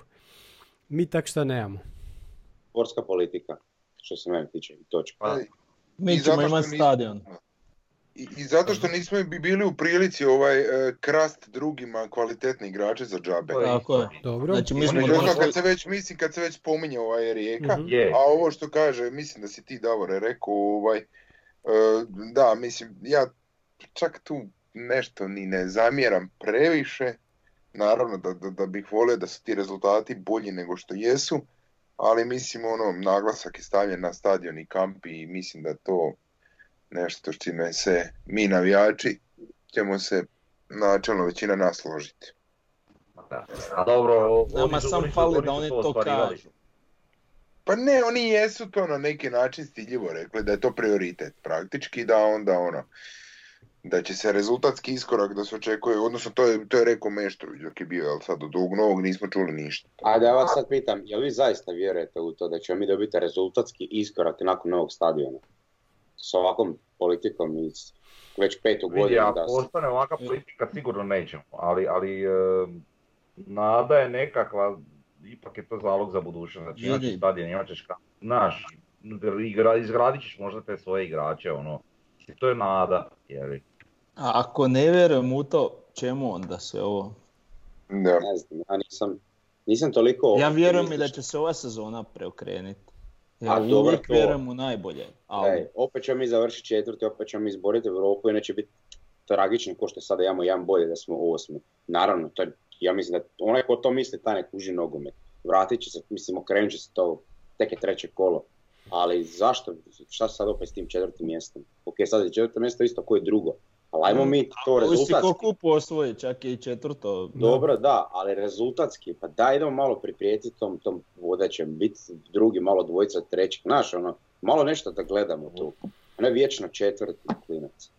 Mi tak šta nemamo. Sportska politika, što se mene tiče, i točka. Pa, Mi I ćemo zato što imati nismo- stadion. I, I zato što nismo bi bili u prilici ovaj e, krast drugima kvalitetne igrače za džabe. Tako je. Dobro. Znači mi Ono, smo došli- kad se već mislim kad se već spominje ovaj Rijeka, Mhm. je, a ovo što kaže, mislim da si ti Davore rekao, ovaj, e, da, mislim, ja čak tu nešto ni ne zamjeram previše, naravno da, da, da bih volio da su ti rezultati bolji nego što jesu, ali mislim ono, naglasak je stavljen na stadion i kamp i mislim da to nešto s čime se mi navijači ćemo se načelno većina nas složiti. da. A dobro, Nama sam fali da oni to to kažu. Pa ne, oni jesu to na neki način stiljivo rekli da je to prioritet praktički da onda ono da će se rezultatski iskorak da se očekuje, odnosno to je, to je rekao Meštrović dok je bio, ali sad od ovog novog nismo čuli ništa. A da ja vas sad pitam, jel vi zaista vjerujete u to da ćemo mi dobiti rezultatski iskorak nakon novog stadiona? S ovakvom politikom iz već petu Vidi, godinu ako da se... ostane ovakva politika sigurno nećemo, ali, ali e, nada je nekakva, ipak je to zalog za budućnost, znači imat ćeš Vidi. stadion, imat ćeš ka- naš, igra, izgradit ćeš možda te svoje igrače, ono, I to je nada, jer A ako ne vjerujem u to, čemu onda sve ovo? Da. Ne znam, ja nisam, nisam toliko... Ja vjerujem i da će se ova sezona preokrenuti. A, Ja dobro, uvijek to- vjerujem u najbolje. Ali Ej, opet ćemo mi završiti četvrti, opet ćemo mi izboriti Europu i neće biti tragično ko što sada imamo jedan bolje da smo osmi. Naravno, to je, ja mislim da onaj ko to misli, taj ne kuži nogomet. Vratit će se, mislim, okrenut će se to, tek je treće kolo. Ali zašto, šta sad opet s tim četvrtim mjestom? Ok, sad je četvrto mjesto isto koji drugo. Ali ajmo mi to rezultatski. ko kupu osvoji, čak i četvrto. Dobro, da, ali rezultatski, pa daj idemo malo priprijetiti tom, tom vodećem, biti drugi, malo dvojica, treći, znaš, ono, malo nešto da gledamo tu. Ne vječno četvrti klinac.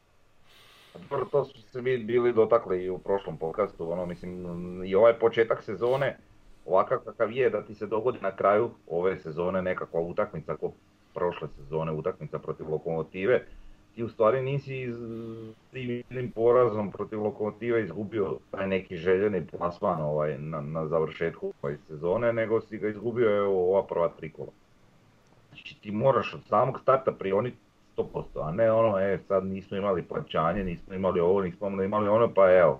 Dobro, to su se mi bili dotakli i u prošlom podcastu, ono, mislim, i ovaj početak sezone, ovakav kakav je, da ti se dogodi na kraju ove sezone nekakva utakmica, ko prošle sezone utakmica protiv Lokomotive, ti u stvari nisi tim jednim porazom protiv Lokomotive izgubio taj neki željeni plasman ovaj, na, na završetku ove sezone, nego si ga izgubio evo, ova prva tri kola. Znači ti moraš od samog starta prioniti 100%, a ne ono, e, sad nismo imali plaćanje, nismo imali ovo, nismo imali ono, pa evo,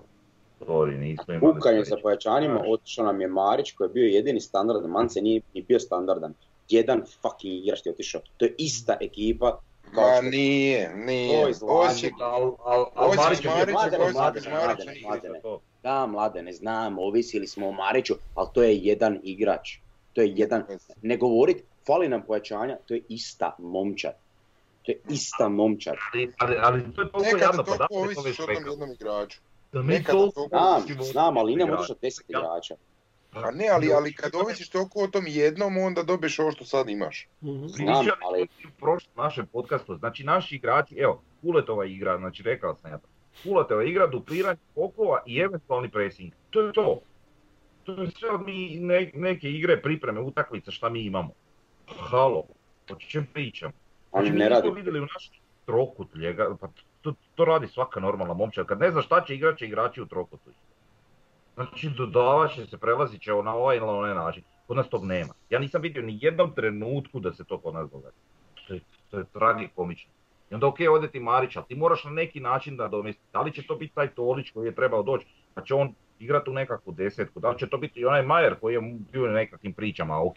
sorry, nismo imali Kukanje sa pojačanjima, otišao nam je Marić koji je bio jedini standardan, Mance nije ni bio standardan. Jedan fucking igrač ti je otišao. To je ista ekipa. Ma nije, nije. Osijek, Al, al, al Osijek Marić je Mladene, Mladene, Mladene, Mladene. Da, mlade, ne znam, ovisili smo o Mariću, ali to je jedan igrač. To je jedan, ne govorit, fali nam pojačanja, to je ista momčad. To je ista momčad. Ali, ali, ali to je toliko nekada jadno, pa toliko da li je to ovisiš već o tom jednom igraču. Da mi nekada Znam, od znam, ali igrača. idemo otišao deset igrača. Pa ne, ali, ali kad ovisiš toliko o tom jednom, onda dobiješ ovo što sad imaš. Mhm. Znam, Pričali ali- smo u prošlom našem podcastu, znači naši igrači, evo, Kuletova igra, znači rekao sam ja to. Kuletova igra, dupliranje okova i eventualni pressing. To je to. To je sve od mi ne- neke igre, pripreme, utakmice, šta mi imamo. Halo, o čem pričam? Oni Znači, ne radi. vidjeli u našem trokutu ljega, pa to, to radi svaka normalna momčad. Kad ne zna šta će igrat, će igrači u trokutu. Znači, dodavat će se, prelazit će na ovaj ili na onaj način. Kod nas tog nema. Ja nisam vidio ni jednom trenutku da se to kod nas događa. To je, to je tragikomično. I onda ok, ode ti Marić, ali ti moraš na neki način da domestiti. Da li će to biti taj Tolić koji je trebao doći, pa će on igrati u nekakvu desetku. Da li će to biti i onaj Majer koji je bio u nekakvim pričama, ok.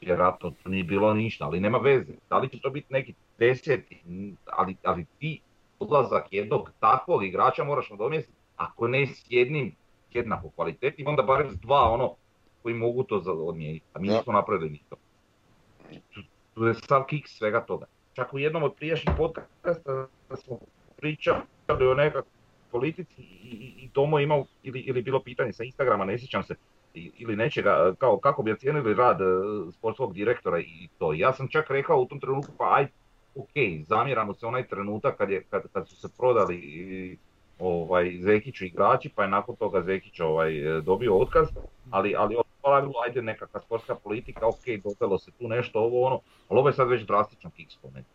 vjerojatno to nije bilo ništa, ali nema veze. Da li će to biti neki deseti, ali, ali ti odlazak jednog takvog igrača moraš nadomjestiti, ako ne s jednim jednako kvaliteti, onda barem s dva ono koji mogu to za- odmijeniti. A mi nismo napravili ni to. Tu, je sav kiks svega toga. Čak u jednom od prijašnjih podcasta smo pričali o nekakvoj politici i, i, i Tomo imao, ili, ili bilo pitanje sa Instagrama, ne sjećam se, ili nečega, kao kako bi ocijenili rad e, sportskog direktora i to. Ja sam čak rekao u tom trenutku, pa aj, ok, zamjeramo se onaj trenutak kad, je, kad, kad su se prodali i, ovaj, Zekiću igrači, pa je nakon toga Zekić ovaj, e, dobio otkaz, ali, ali od pravilu, ajde nekakva sportska politika, ok, dodalo se tu nešto, ovo ono, ali ovo je sad već drastično kiks po meni.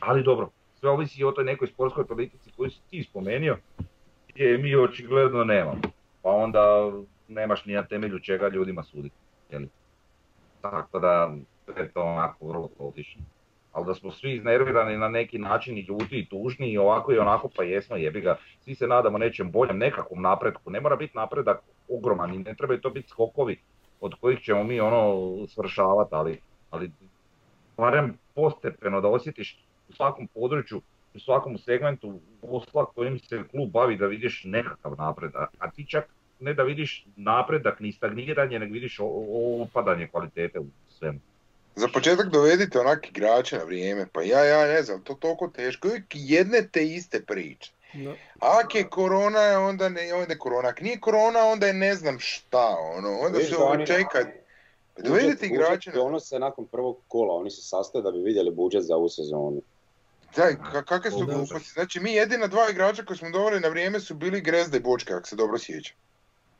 Ali dobro, sve ovisi o toj nekoj sportskoj politici koju si ti spomenio, gdje mi očigledno nemamo. Pa onda nemaš ni na temelju čega ljudima suditi. Tako da je to onako vrlo kaotično. Ali da smo svi iznervirani na neki način i ljuti i tužni i ovako i onako, pa jesmo, jebi ga. Svi se nadamo nečem boljem, nekakvom napretku. Ne mora biti napredak ogroman i ne trebaju to biti skokovi od kojih ćemo mi ono svršavati, ali, ali barem postepeno da osjetiš u svakom području, u svakom segmentu posla kojim se klub bavi da vidiš nekakav napredak. A ti čak ne da vidiš napredak ni stagniranje, nego vidiš opadanje kvalitete u svemu. Za početak dovedite onak igrače na vrijeme, pa ja, ja ne znam, to toliko teško, uvijek jedne te iste priče. No, Ak je korona, onda ne, onda je korona. Ak nije korona, onda je ne znam šta, ono, onda Vidiš se ovo čeka. Dovedite igrače na... Ono se nakon prvog kola, oni se sastaju da bi vidjeli budžet za ovu sezonu. Da, ka- kakve su gluposti. Znači, mi jedina dva igrača koje smo doveli na vrijeme su bili Grezda i Bočka, ako se dobro sjećam.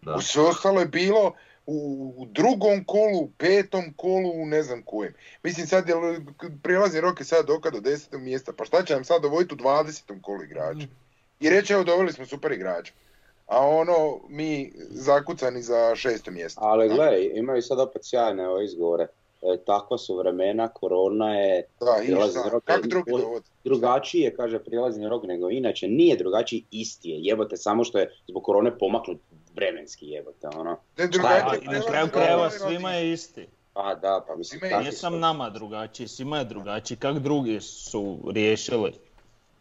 Da. U sve ostalo je bilo u drugom kolu, u petom kolu, ne znam kojem. Mislim sad je prijelazni rok je sad doka do desetog mjesta, pa šta će nam sad dovoditi u dvadesetom kolu igrača? I reći evo doveli smo super igrača. A ono, mi zakucani za šesto mjesto. Ali gle, imaju sad opet sjajne ove izgovore. E, takva su vremena, korona je Da, i Prijelazni šta? rok, Kak drugi od- dovod? drugačiji je, kaže prijelazni rok nego inače. Nije drugačiji, isti je. Jebote, samo što je zbog korone pomaknut vremenski jebote, ono. Ne, je, drugačije na kraju krajeva svima je isti. A da, pa mislim, Nije su. sam nama drugačiji, svima je drugačiji. Kak drugi su riješili?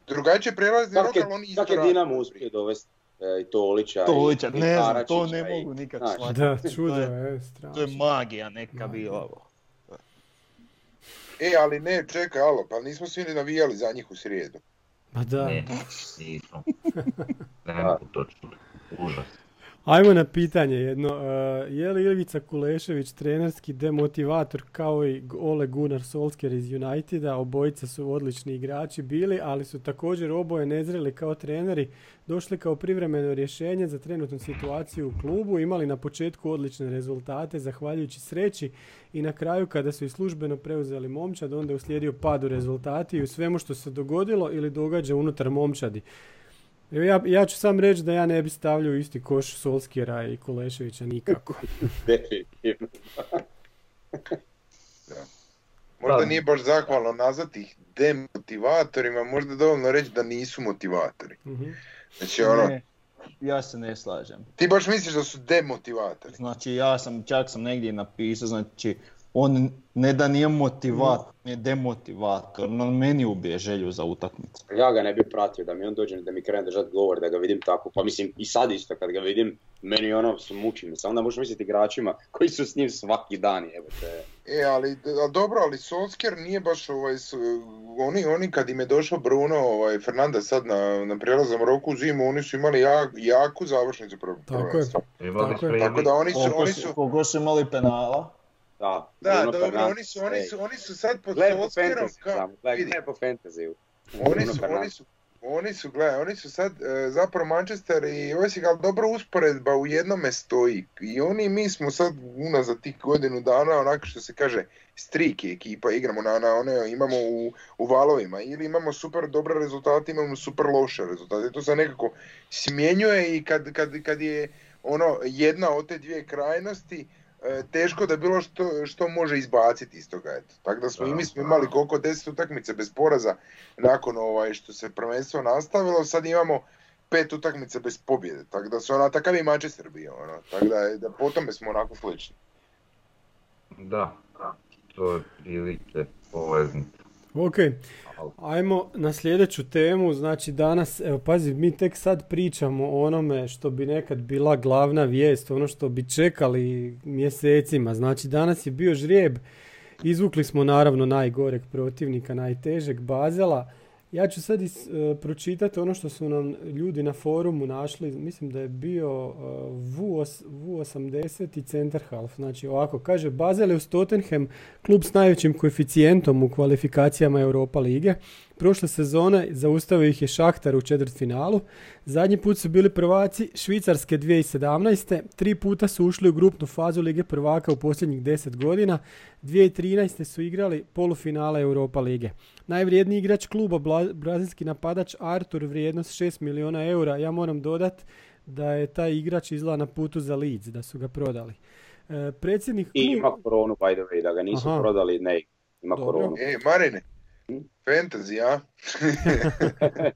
Drugačije prelazni rok, je, ali oni isto kak je. Dinamo uspio dovesti e, i Tolića Tolića, i, i ne znam, to ne mogu znaš, shvatiti. Da, To čudo je- je, To je strašno. magija neka bila. ovo. E, ali ne, čekaj, alo, pa nismo svi ni navijali za njih u srijedu. Ma da. Ne, nismo. Ne mogu to čuti. Užas. Ajmo na pitanje jedno. e, je li Ivica Kulešević trenerski demotivator kao i Ole Gunnar Solskjaer iz Uniteda? Obojica su odlični igrači bili, ali su također oboje nezreli kao treneri, došli kao privremeno rješenje za trenutnu situaciju u klubu, imali na početku odlične rezultate zahvaljujući sreći i na kraju kada su i službeno preuzeli momčad, onda je uslijedio pad u rezultati i u svemu što se dogodilo ili događa unutar momčadi. Evo Ja, ja ću sam reći da ja ne bi stavljao isti koš Solskjera i Kuleševića nikako. Definitivno. Možda Da. nije baš zahvalno nazvati ih demotivatorima, možda je dovoljno reći da nisu motivatori. Mhm. Znači ono, Ne, ja se ne slažem. ti baš misliš da su demotivatori. Znači ja sam, čak sam negdje napisao, znači on ne da nije motivator, on je demotivator, on meni ubije želju za utakmicu. Ja ga ne bi pratio, da mi on dođe, da mi krene držati govor, da ga vidim tako. Pa mislim, i sad isto, kad ga vidim, meni ono, se muči me. Samo da možeš misliti igračima koji su s njim svaki dan, evo te. E, ali, a dobro, ali Solskjaer nije baš ovaj, s- oni, oni kad im je došao Bruno, ovaj, Fernanda sad na, na prijelaznom roku u zimu, oni su imali jak, jaku završnicu prv, Tako je. prvenstva. Tako je. Tako da oni su, oni su, su, koliko su imali penala? Da, da, dobro, Fernandes, oni su, oni su, oni su sad pod Gledaj po Solskjaerom fantasy, kao, gledaj, po fantasy. Oni su, oni su, oni su, gledaj, oni su sad e, zapravo Manchester i Osijek, ali dobro usporedba u jednome stoji. I oni i mi smo sad unazad tih godinu dana, onako što se kaže, striki ekipa, igramo na, na one, imamo u, u valovima. Ili imamo super dobre rezultate, imamo super loše rezultate. To se nekako smjenjuje i kad, kad, kad je ono jedna od te dvije krajnosti, teško da bilo što, što može izbaciti iz toga. Eto. Tako da smo i mi smo imali koliko deset utakmice bez poraza nakon ovaj što se prvenstvo nastavilo, sad imamo pet utakmica bez pobjede. Tako da su ona takav i Manchester bio, ono. Tako da, da po tome smo onako slični. Da, to je prilike poveznice. Ok, ajmo na sljedeću temu, znači danas, evo pazi, mi tek sad pričamo o onome što bi nekad bila glavna vijest, ono što bi čekali mjesecima, znači danas je bio žrijeb, izvukli smo naravno najgoreg protivnika, najtežeg Bazela, ja ću sad is, e, pročitati ono što su nam ljudi na forumu našli, mislim da je bio uh, VU, VU80 i center half. Znači ovako, kaže Basel je uz Tottenham klub s najvećim koeficijentom u kvalifikacijama Europa lige. Prošle sezone zaustavio ih je Šahtar u četvrtfinalu. Zadnji put su bili prvaci Švicarske 2017. Tri puta su ušli u grupnu fazu Lige prvaka u posljednjih 10 godina. 2013. su igrali polufinale Europa lige. Najvrijedniji igrač kluba, brazilski napadač Artur, vrijednost 6 milijuna eura. Ja moram dodat da je taj igrač izla na putu za Leeds, da su ga prodali. E, predsjednik I ima koronu, by the way, da ga nisu prodali, ne, ima Dobro. koronu. E, Marine, fantasy, a?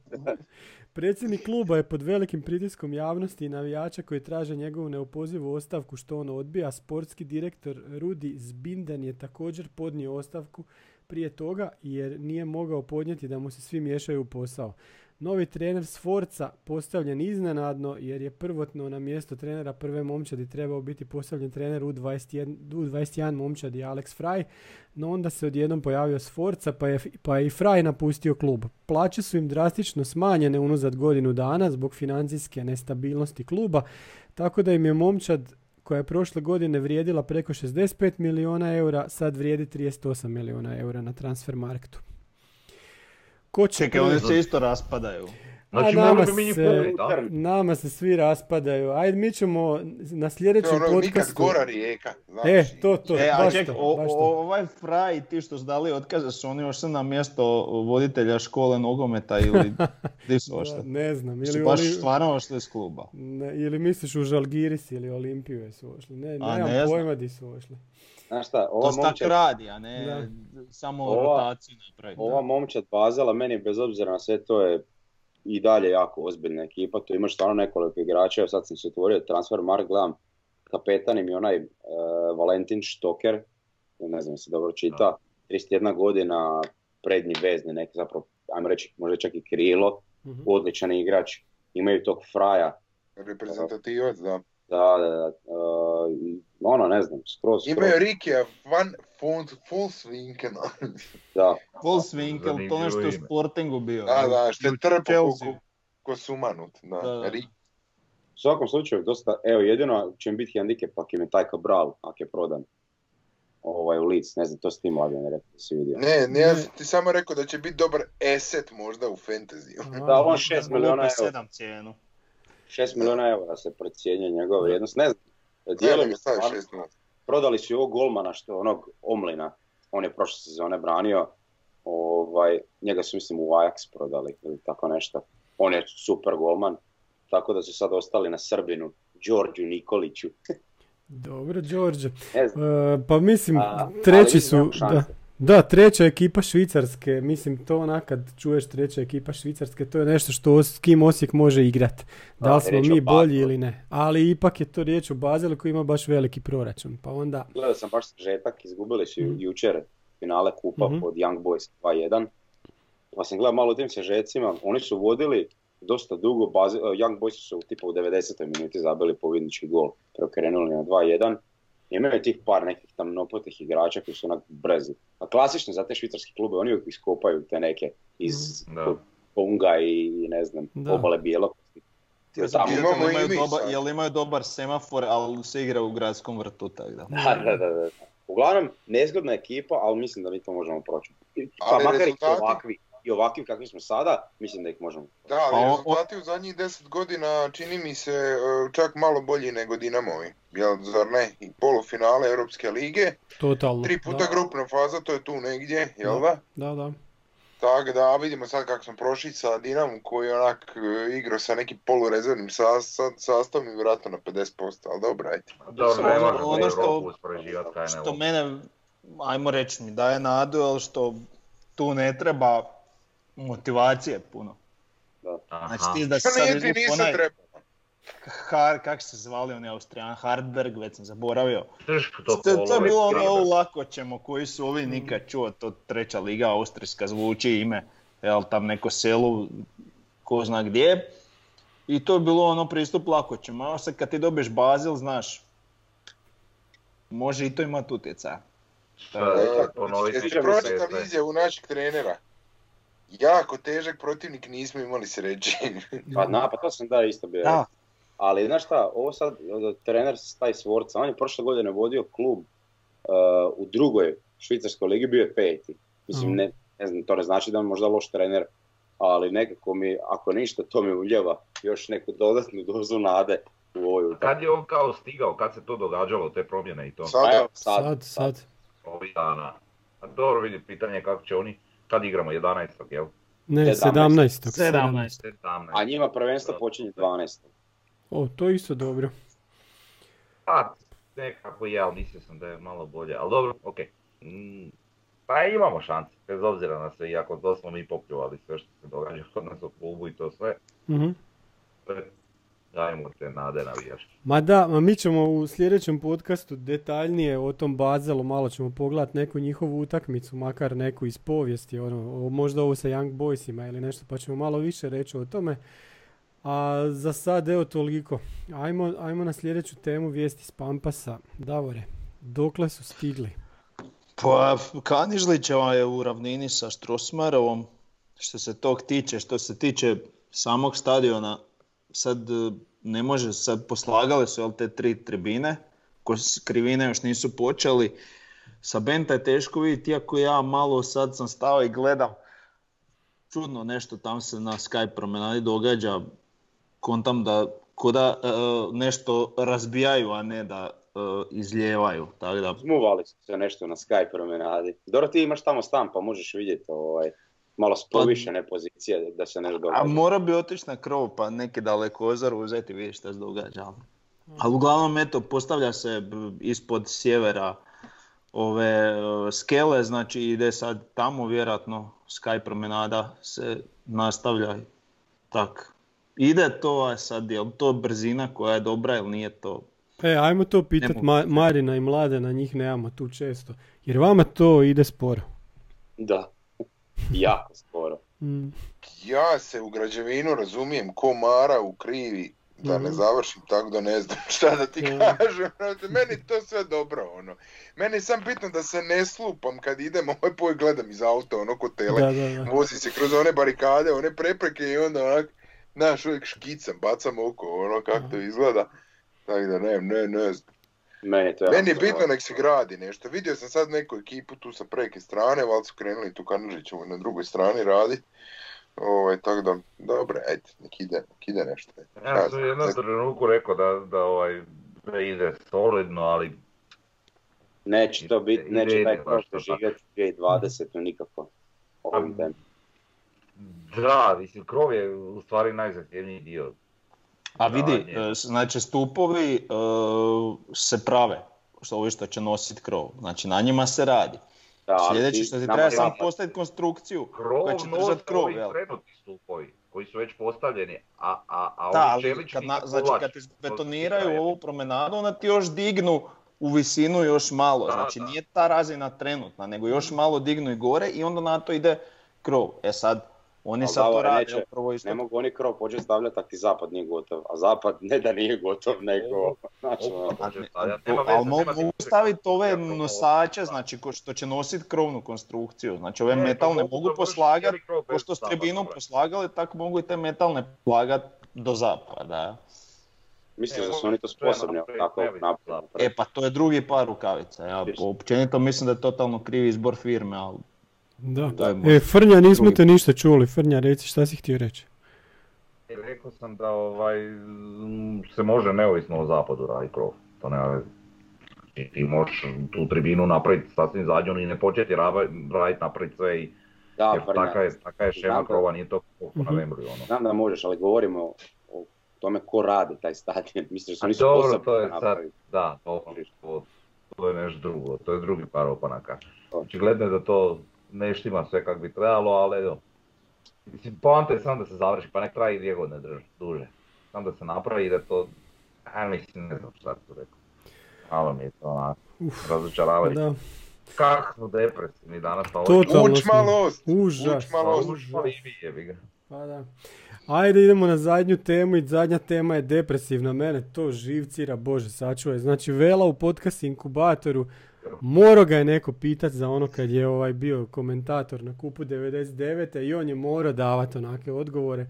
Predsjednik kluba je pod velikim pritiskom javnosti i navijača koji traže njegovu neopozivu ostavku što on odbija. Sportski direktor Rudi Zbinden je također podnio ostavku prije toga jer nije mogao podnijeti da mu se svi miješaju u posao. Novi trener Sforca postavljen iznenadno jer je prvotno na mjesto trenera prve momčadi trebao biti postavljen trener U21, U21 momčadi Alex Fraj, no onda se odjednom pojavio Sforca pa je, pa je i Fraj napustio klub. Plaće su im drastično smanjene unazad godinu dana zbog financijske nestabilnosti kluba, tako da im je momčad koja je prošle godine vrijedila preko 65 milijuna eura, sad vrijedi 38 milijuna eura na transfer marketu. Ko će Čekaj, oni se isto raspadaju. Znači, A nama mi njih se, nama se svi raspadaju. Ajde, mi ćemo na sljedećem je ono nikad podcastu... gora rijeka. Znaš, E, to, to, E, baš ček, to, o- baš to. o- ovaj Fraj ti što su dali otkaze su oni još na mjesto voditelja škole nogometa ili di su Da, ne znam, Su ili, baš Oli- stvarno ošli iz kluba. ne, ili misliš u Žalgiris ili Olimpiju je su ošli. Ne, A, nemam ne znam. pojma di su ošli. Znaš šta, To ova tako momčad, radi, a ne samo Ova- rotaciju napraviti. ova momčad Bazela, meni bez obzira na sve to je i dalje jako ozbiljna ekipa, tu imaš stvarno nekoliko igrača, evo sad sam se otvorio transfer mark, gledam, kapetan im je onaj e, Valentin Štoker, ne znam se dobro čita, 31 godina, prednji vezni, neki zapravo, ajmo reći, možda čak i krilo, Mhm. odličan igrač, imaju tog fraja, Reprezentativac, da. Da, da, da, i ono, ne znam, skroz, skroz, Imaju Rikija van Font Volsvinkena. da. Volswinkel, to Zanimljivo nešto u ime. Sportingu bio. Da, da, što je trpo ko, ko, sumanut. Da. Da, U svakom slučaju, dosta, evo jedino će im biti hendikep ako im je taj Cabral, ako je prodan ovaj, u Leeds, ne znam, to s tim mladim rekao da si vidio. Ne, ne, ja Ne. sam ti samo rekao da će biti dobar asset možda u fantasy. Da, on Da, 6 da milijuna lupe eura, sedam cijenu. 6 milijuna eura se procjenjuje njegova vrijednost, ne znam, Dijelim je prodali su i ovog golmana, što onog Omlina, on je prošle sezone branio, ovaj, njega su mislim u Ajax prodali ili tako nešto, on je super golman, tako da su sad ostali na Srbinu, Đorđu Nikoliću, Dobro, Đorđe. E, pa mislim, A, treći su, da. Da, treća ekipa Švicarske, mislim to onak kad čuješ treća ekipa Švicarske, to je nešto što s kim Osijek može igrat. Da li smo mi bolji ili ne. Ali ipak je to riječ o Bazelu koji ima baš veliki proračun, pa onda... Gledao sam baš sažetak, izgubili su Mhm. jučer finale kupa Mhm. pod Young Boys 2-1. Pa sam gledao malo u tim sažecima, oni su vodili dosta dugo, Young Boys su tipa u 90. minuti zabili pobjednički gol, preokrenuli na 2-1. Imaju tih par nekih tamnopotih igrača koji su onak brzi. A klasični za te švicarske klube, oni uvijek iskopaju te neke iz Da. Konga i ne znam, Da. obale bijelog. Jel imaju, sad. jel imaju dobar semafor, ali se igra u gradskom vrtu, tako da. Da, da, da, da. Uglavnom, nezgodna ekipa, ali mislim da mi to možemo proći. Pa Ali makar i ovakvi, i ovakvi kakvi smo sada, mislim da ih možemo. Da, ali Pa rezultati u zadnjih deset godina čini mi se e, čak malo bolji nego Dinamovi. Jel, zar ne? I polufinale Europske lige, Totalno. tri puta da, grupna faza, to je tu negdje, jel da? Da, da. Tako da vidimo sad kako smo prošli sa Dinamom koji je onak e, igrao sa nekim polurezervnim sa, sa, sastavom i vjerojatno na 50%, ali dobro, ajde. Dobro, Ono- ne možemo ono što- Što ne mene, ajmo reći, mi daje nadu, ali što tu ne treba motivacije puno. Znači ti da Pa sad onaj. Har, kak se zvali oni Austrijan, Hardberg, već sam zaboravio. To, to je bilo ono lako ćemo, koji su ovi nikad čuo, to treća liga austrijska zvuči ime, jel tam neko selu, ko zna gdje. I to je bilo ono pristup lako ćemo, a sad kad ti dobiješ Bazil, znaš, može i to imati utjecaja. Da, ponoviti Jesi ćemo pročitam izjavu našeg trenera? Jako težak protivnik nismo imali sreće. Pa, na, pa to sam da isto bio. Da. Ali znaš šta, ovo sad, e, trener taj Svorca, on je prošle godine vodio klub uh, u drugoj švicarskoj ligi, bio je peti. Mislim, Mhm. ne, ne znam, to ne znači da je možda loš trener, ali nekako mi, ako ništa, to mi uljeva još neku dodatnu dozu nade u ovoj utakmici. Kad je on kao stigao, kad se to događalo, te promjene i to? Sad- Pa evo, Sad, sad, sad. Ovih dana. A dobro vidi, pitanje je kako će oni, kad igramo, 11. jel? Ne, 17. 17. 17. 17. A njima prvenstvo počinje 12. O, to je isto dobro. Pa, nekako je, ali mislio sam da je malo bolje, ali dobro, okej. Mm, Pa imamo šanse, bez obzira na sve, iako to smo mi popljuvali sve što se događa kod nas u klubu i to sve. Mhm. Dajmo te nade navijački. Ma da, ma mi ćemo u sljedećem podcastu detaljnije o tom Bazelu, malo ćemo pogledati neku njihovu utakmicu, makar neku iz povijesti, ono, o- možda ovo sa Young Boysima ili nešto, pa ćemo malo više reći o tome. A za sad evo toliko. Ajmo, ajmo na sljedeću temu vijesti s Pampasa. Davore, dokle su stigli? Pa Kanižlićeva je u ravnini sa Strosmarovom. Što se tog tiče, što se tiče samog stadiona, sad e, ne može, sad poslagale su jel, te tri tribine, krivine još nisu počeli. Sa Benta je teško vidjeti, iako ja malo sad sam stao i gledam. Čudno nešto tam se na Skype promenadi događa. Kontam da ko da e, nešto razbijaju, a ne da e, izlijevaju. Tako da Zmuvali su se nešto na Skype promenadi. Dobro, ti imaš tamo stan pa možeš vidjeti ovaj, malo s Pa- pozicije da se nešto događa. A mora bi otići na krov pa neki dalekozor uzeti i vidjeti šta se događa. Ali uglavnom eto postavlja se ispod sjevera ove e, skele, znači ide sad tamo vjerojatno Sky promenada se nastavlja tak. Ide to, a sad je li to brzina koja je dobra ili nije to? E, ajmo to pitat mogu Ma-. Marina i Mlade, na njih nemamo tu često. Jer vama to ide sporo. Da. Jako skoro. Mm. Ja se u građevinu razumijem ko Mara u krivi, da ne Mhm. završim tako da ne znam šta da ti Mhm. kažem. Meni to sve dobro, ono. Meni je sam bitno da se ne slupam kad idem, ovaj poj gledam iz auta, ono ko tele. Da, da, da. Vozi se kroz one barikade, one prepreke i onda onak, znaš, uvijek škicam, bacam oko, ono kako to izgleda. Tako da ne, ne, ne Meni je to Meni je bitno nek se gradi nešto. Vidio sam sad neku ekipu tu sa preke strane, valjda su krenuli tu Kanužićevo na drugoj strani radit. Ovaj, tako da, dobro, ajde, nek ide, nek ide nešto. Ja sam u jednom trenutku rekao da, da ovaj, ide solidno, ali Neće to biti, neće taj to tako. živjeti 2020 nikako. Ovim tempom. da, mislim, krov je u stvari najzahtjevniji dio. A vidi, e, znači stupovi e, se prave, što ovi što će nositi krov. Znači na njima se radi. Da, Sljedeće ti- što ti treba samo postaviti konstrukciju Krov koja će držati krov, jel? trenutni stupovi koji su već postavljeni, a, a, a Da, ovi čelični kad, na, znači kad su betoniraju ti ovu promenadu, onda ti još dignu u visinu još malo. Da, Znači da. nije ta razina trenutna, nego još malo dignu i gore i onda na to ide krov. E sad, oni sad to rade, neće- prvo isto Ne mogu oni krov početi stavljati ako ti zapad nije gotov. A zapad ne da nije gotov, nego... Znači, ono, ali mogu staviti ove nosače, znači ko što će nositi krovnu konstrukciju. Znači ove metalne mogu poslagati, ko što s bre. poslagali, tako mogu i te metalne poslagati do zapada. Misliš da su oni to sposobni tako napraviti? E pa to je drugi par rukavica. Ja općenito mislim da je totalno krivi izbor firme, ali Da. možda E, Frnja, nismo drugi- te ništa čuli. Frnja, reci šta si htio reći. I Rekao sam da ovaj, m, se može neovisno o zapadu raditi krov, to nema veze. I ti možeš tu tribinu napraviti sasvim zadnju i ne početi raditi napraviti sve i Da, jer Frnja, taka je, taka je šema da- krova, nije to kako na Mhm. Ono. znam da možeš, ali govorimo o tome ko radi taj stadion. Misliš da su oni dobro, to je to sad, da, to, to, to je nešto drugo, to je drugi par opanaka. Očigledno je da to ne štima sve kako bi trebalo, ali evo. Mislim, poanta je samo da se završi, pa nek traje i dvije godine drž, duže. sam da se napravi da to, a mislim, ne znam šta tu rekao. Malo mi je to onako, razočaravajuće. Da, Kako smo depresivni danas, pa ovo totalno Uč smo- malost, Užas. uč malost. užas. Pa i vi jebi ga. Pa da. Ajde idemo na zadnju temu i zadnja tema je depresivna. Mene to živcira, bože sačuvaj. Znači Vela u podcast inkubatoru, morao ga je neko pitat za ono kad je ovaj bio komentator na kupu 99. i on je morao davati onake odgovore.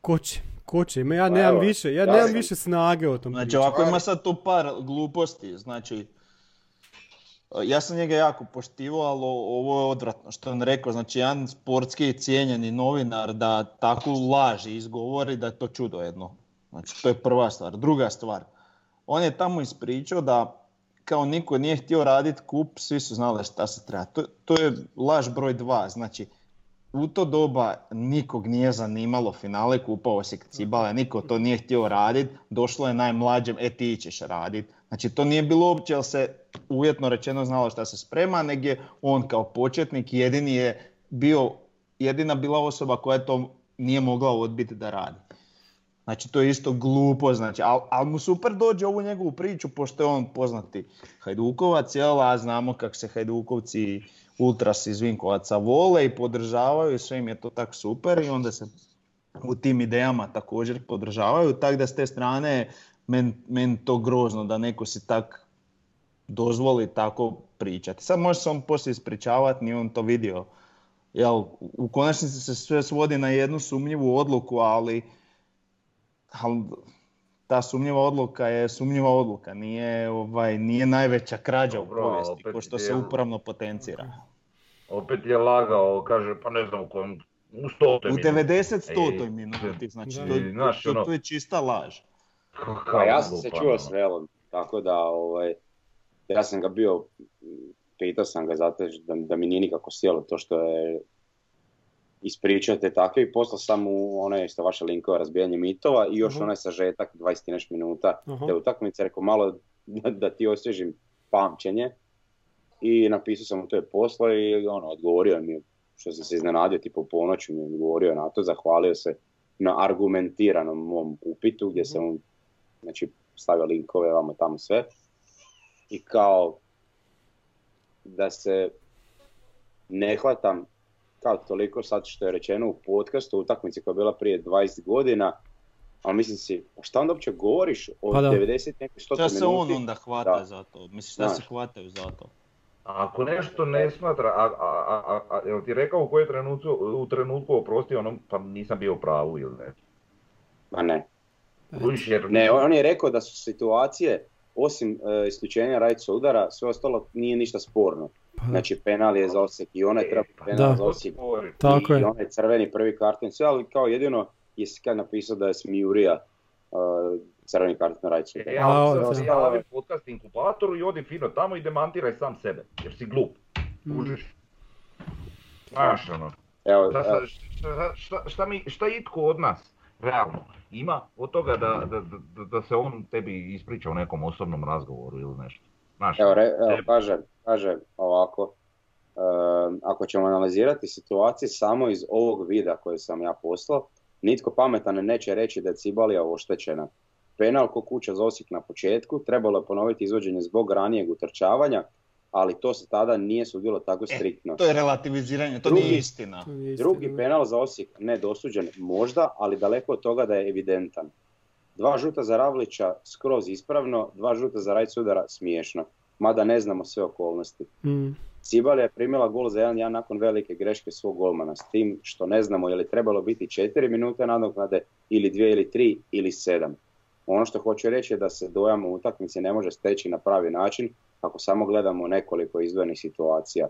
Ko će? Ko će? Ma Ja Pa nemam evo, više, ja nemam sam- više snage o tom Znači ovako ima sad tu par gluposti, znači ja sam njega jako poštivao, ali ovo je odvratno što je on rekao, znači jedan sportski cijenjeni novinar da takvu laž izgovori da je to čudo jedno. Znači to je prva stvar. Druga stvar, on je tamo ispričao da kao niko nije htio raditi kup, svi su znali šta se treba. To, to je laž broj dva, znači u to doba nikog nije zanimalo finale kupa Osijek Cibale, niko to nije htio raditi, došlo je najmlađem, e ti ćeš raditi. Znači to nije bilo uopće, jer se uvjetno rečeno znalo šta se sprema, nego je on kao početnik jedini je bio, jedina bila osoba koja to nije mogla odbiti da radi. Znači to je isto glupo, znači, ali al mu super dođe ovu njegovu priču, pošto je on poznati Hajdukovac, jel, a znamo kako se Hajdukovci ultras iz Vinkovaca vole i podržavaju i sve im je to tak super i onda se u tim idejama također podržavaju, tako da s te strane meni men to grozno da neko si tak dozvoli tako pričati. Sad može se on poslije ispričavati, nije on to vidio. Jel, u konačnici se sve svodi na jednu sumnjivu odluku, ali, ali ta sumnjiva odluka je sumnjiva odluka, nije, ovaj, nije najveća krađa u Dobro, povijesti, opet ko što je- se upravno potencira. Opet je lagao, kaže, pa ne znam u kojem, u stotoj U minuti. 90 stotoj minuti, znači to, I, znaš, to, ono- to je čista laž. Pa ja sam se čuo ono. s Velom, tako da ovaj, ja sam ga bio, pitao sam ga zato da, da mi nije nikako sjelo to što je ispričao te takve i poslao sam mu one isto vaše linkove razbijanje mitova i još Aha. onaj sažetak 20 i nešto minuta Aha. te utakmice, rekao malo da, da ti osvježim pamćenje i napisao sam mu to je poslo i ono, odgovorio mi je, što sam se iznenadio, tipa u ponoć mi je odgovorio na to, zahvalio se na argumentiranom mom upitu gdje sam mu znači, stavio linkove vamo tamo sve i kao da se ne hvatam kao toliko sad što je rečeno u podcastu utakmici koja je bila prije 20 godina, ali mislim si, pa šta onda uopće govoriš o Pa da. 90 nekoj 100 Šta se minuti? on onda hvata Da. za to? Mislim, šta se hvataju za to? Ako nešto ne smatra, a, a, a, a, a jel ti rekao u kojoj trenutku, u trenutku oprosti ono, pa nisam bio u pravu ili ne? Ma ne. Jer Ne, on je rekao da su situacije, osim e, isključenja rajca udara, sve ostalo nije ništa sporno. Pa. Znači penal je za Osijek i onaj treba Pa penal Da. za Osijek Tako i, je. onaj crveni prvi karton, sve, ali kao jedino je kad napisao da je Smijurija uh, crveni karton na rajcu. E, ali da. se javi podcast inkubatoru i odi fino tamo i demantiraj sam sebe, jer si glup. Mm. Kužiš? Znaš ono. Evo, Šta, evo, šta, šta, šta, mi, šta itko od nas, realno, ima od toga da, da, da, da se on tebi ispriča u nekom osobnom razgovoru ili nešto. Znaš, evo, re- evo, kaže, ovako, um, ako ćemo analizirati situacije samo iz ovog videa koje sam ja poslao, nitko pametan neće reći da je Cibalija oštećena. Penal ko kuća za Osijek na početku, trebalo je ponoviti izvođenje zbog ranijeg utrčavanja, ali to se tada nije sudilo tako striktno. To je relativiziranje, to Drugi- nije istina. To nije istina, Drugi penal za Osijek ne dosuđen možda, ali daleko od toga da je evidentan. Dva žuta za Ravlića skroz ispravno, dva žuta za Rajcu udara smiješno. Mada ne znamo sve okolnosti. Mm. Cibalija je primila gol za 1-1 nakon velike greške svog golmana, s tim što ne znamo je li trebalo biti 4 minute nadoknade ili 2 ili 3 ili 7. Ono što hoću reći je da se dojam u utakmici ne može steći na pravi način ako samo gledamo nekoliko izdvojenih situacija.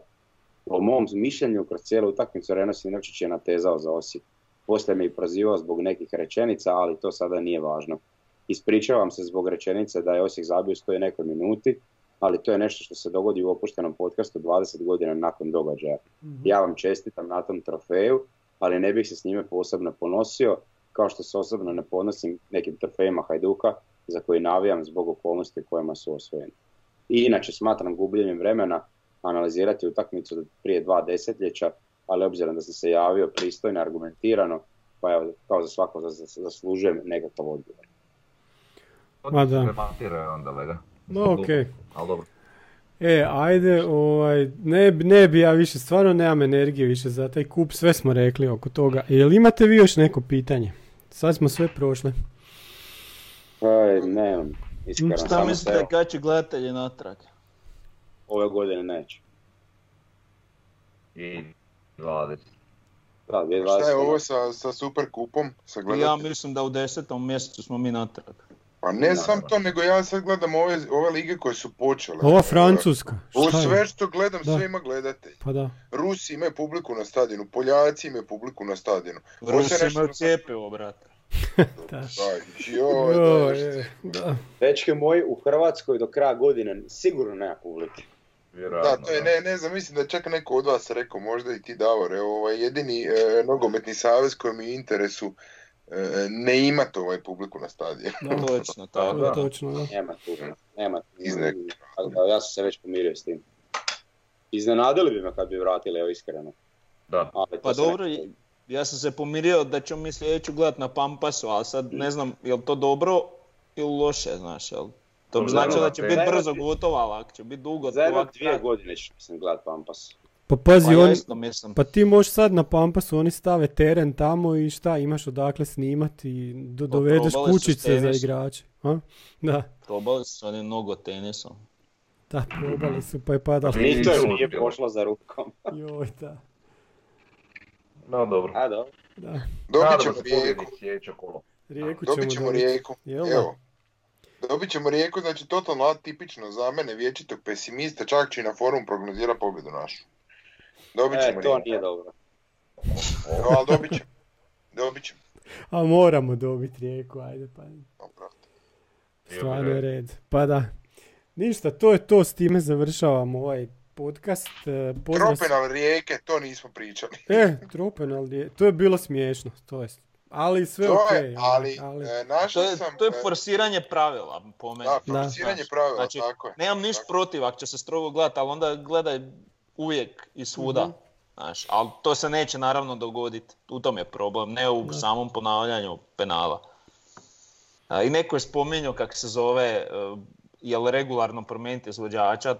Po mom mišljenju, kroz cijelu utakmicu Reno Sinovčić je natezao za Osijek. Poslije me i prozivao zbog nekih rečenica, ali to sada nije važno. Ispričavam se zbog rečenice da je Osijek zabio 100 i nekoj minuti, ali to je nešto što se dogodi u opuštenom podcastu 20 godina nakon događaja. Ja vam čestitam na tom trofeju, ali ne bih se s njime posebno ponosio, kao što se osobno ne ponosim nekim trofejima Hajduka za koji navijam zbog okolnosti kojima su osvojeni. I inače smatram gubljenjem vremena analizirati utakmicu prije dva desetljeća, ali obzirom da sam se javio pristojno, argumentirano Pa evo, kao za svako zas- zas- zaslužujem nekakav odgovor. Ma da. Onda lega. Ma okej. Ali dobro. E, ajde, ovaj, ne, ne bi ja više, stvarno nemam energije više za taj kup, sve smo rekli oko toga. Jel imate vi još neko pitanje? Sad smo sve prošli. Aj, nemam, iskreno, Šta samo se mislite evo, kad će gledatelji natrag? ove godine neće. I 20. Da, 2020. Šta je ovo sa, sa super kupom? Sa Ja mislim da u desetom mjesecu smo mi natrag. Pa ne sam to, nego ja sad gledam ove, ove lige koje su počele. Ova Francuska, Ovo je? sve što gledam, Da. sve ima gledatelj. Pa da. Rusi imaju publiku na stadionu, Poljaci imaju publiku na stadionu. Rusi imaju cijepivo, brate. Joj, je, da. Dečke moji, u Hrvatskoj do kraja godine sigurno nema publike. Vjerojatno, Da, to je, ne, ne znam, mislim da je čak neko od vas rekao, možda i ti Davore, ovaj, jedini e, nogometni savez kojem je u interesu ne imati ovaj publiku na stadionu. Da, Točno, to tako. je točno, da. Nema tu, nema tu. Da, ja sam se već pomirio s tim. Iznenadili bi me kad bi vratili, evo iskreno. Da. Ali Pa se dobro, nekako- ja sam se pomirio da ćemo mi sljedeću gledat na Pampasu, ali sad ne znam je li to dobro ili loše, znaš, jel? To bi značilo da će biti brzo gotovo, ali ako će biti dugo, Za jedno dvije godine ću mislim gledat Pampas. Pa pazi, Pa ja oni, isto mislim. pa ti možeš sad na Pampasu, oni stave teren tamo i šta, imaš odakle snimati i do, Pa dovedeš kućice za igrače. A? Da, Probali su s onim mnogo tenisom. da, probali su pa je padalo. Ni to im nije pošlo za rukom. Joj, da, No dobro. A dobro. da. Dobit ćemo rijeku. Rijeku dobit ćemo rijeku. Evo. Dobit ćemo rijeku, znači totalno atipično za mene, vječitog pesimista, čak će i na forum prognozira pobjedu našu. Dobit E, ćemo to rijeku. nije dobro. Evo, ali dobit ćemo. Dobit ćemo. A moramo dobiti rijeku, ajde pa. Stvarno je red. Pa da. Ništa, to je to, s time završavamo ovaj podcast. E, Pozdrav s- Tropenal rijeke, to nismo pričali. E, Tropenal je, to je bilo smiješno, to je, ali sve To okej. je, ali, ali- e, To našao je, sam... to je e, forsiranje pravila, po meni. Da, forsiranje pravila, znači, tako je. Nemam ništa protiv ako će se strogo gledati, ali onda gledaj uvijek i svuda. Mhm. Znaš, ali to se neće naravno dogoditi. U tom je problem, ne u samom ponavljanju penala. A, I neko je spominjao kako se zove, e, jel regularno promijeniti izvođača,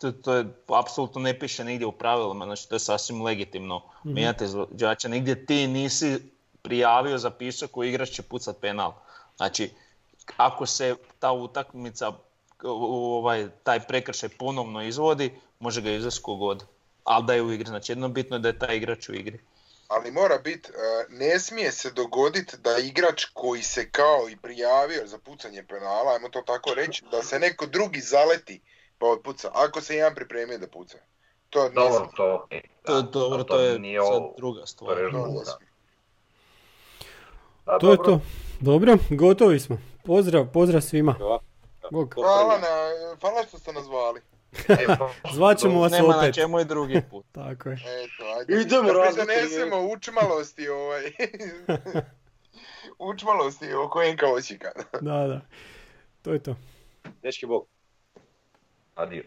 to, to je apsolutno ne piše nigdje u pravilima, znači to je sasvim legitimno Mhm. mijenjati izvođača. Nigdje ti nisi prijavio, zapisao koji igrač će pucat penal. Znači, ako se ta utakmica, ovaj, taj prekršaj ponovno izvodi, može ga izvesti kogod. Ali da je u igri, znači jedno bitno je da je taj igrač u igri. Ali mora biti, ne smije se dogoditi da igrač koji se kao i prijavio za pucanje penala, ajmo to tako reći, da se neko drugi zaleti pa otpuca, ako se jedan pripremio da puca. To Dobro, to okej. To, da, dobro, ali to je nije sad ovo- druga to stvar. je To da. Da, To je dobro. to. Dobro, gotovi smo. Pozdrav, pozdrav svima. Bog. Hvala, na, hvala što ste nas zvali. E, pa, Zvaćemo vas Nema na opet. čemu i drugi put. Tako je. Eto, ajde. Idemo da razbiti pridonesemo učmalosti ovaj. učmalosti oko NK Osijeka. Da, da. To je to. Dečki, bog. Adio.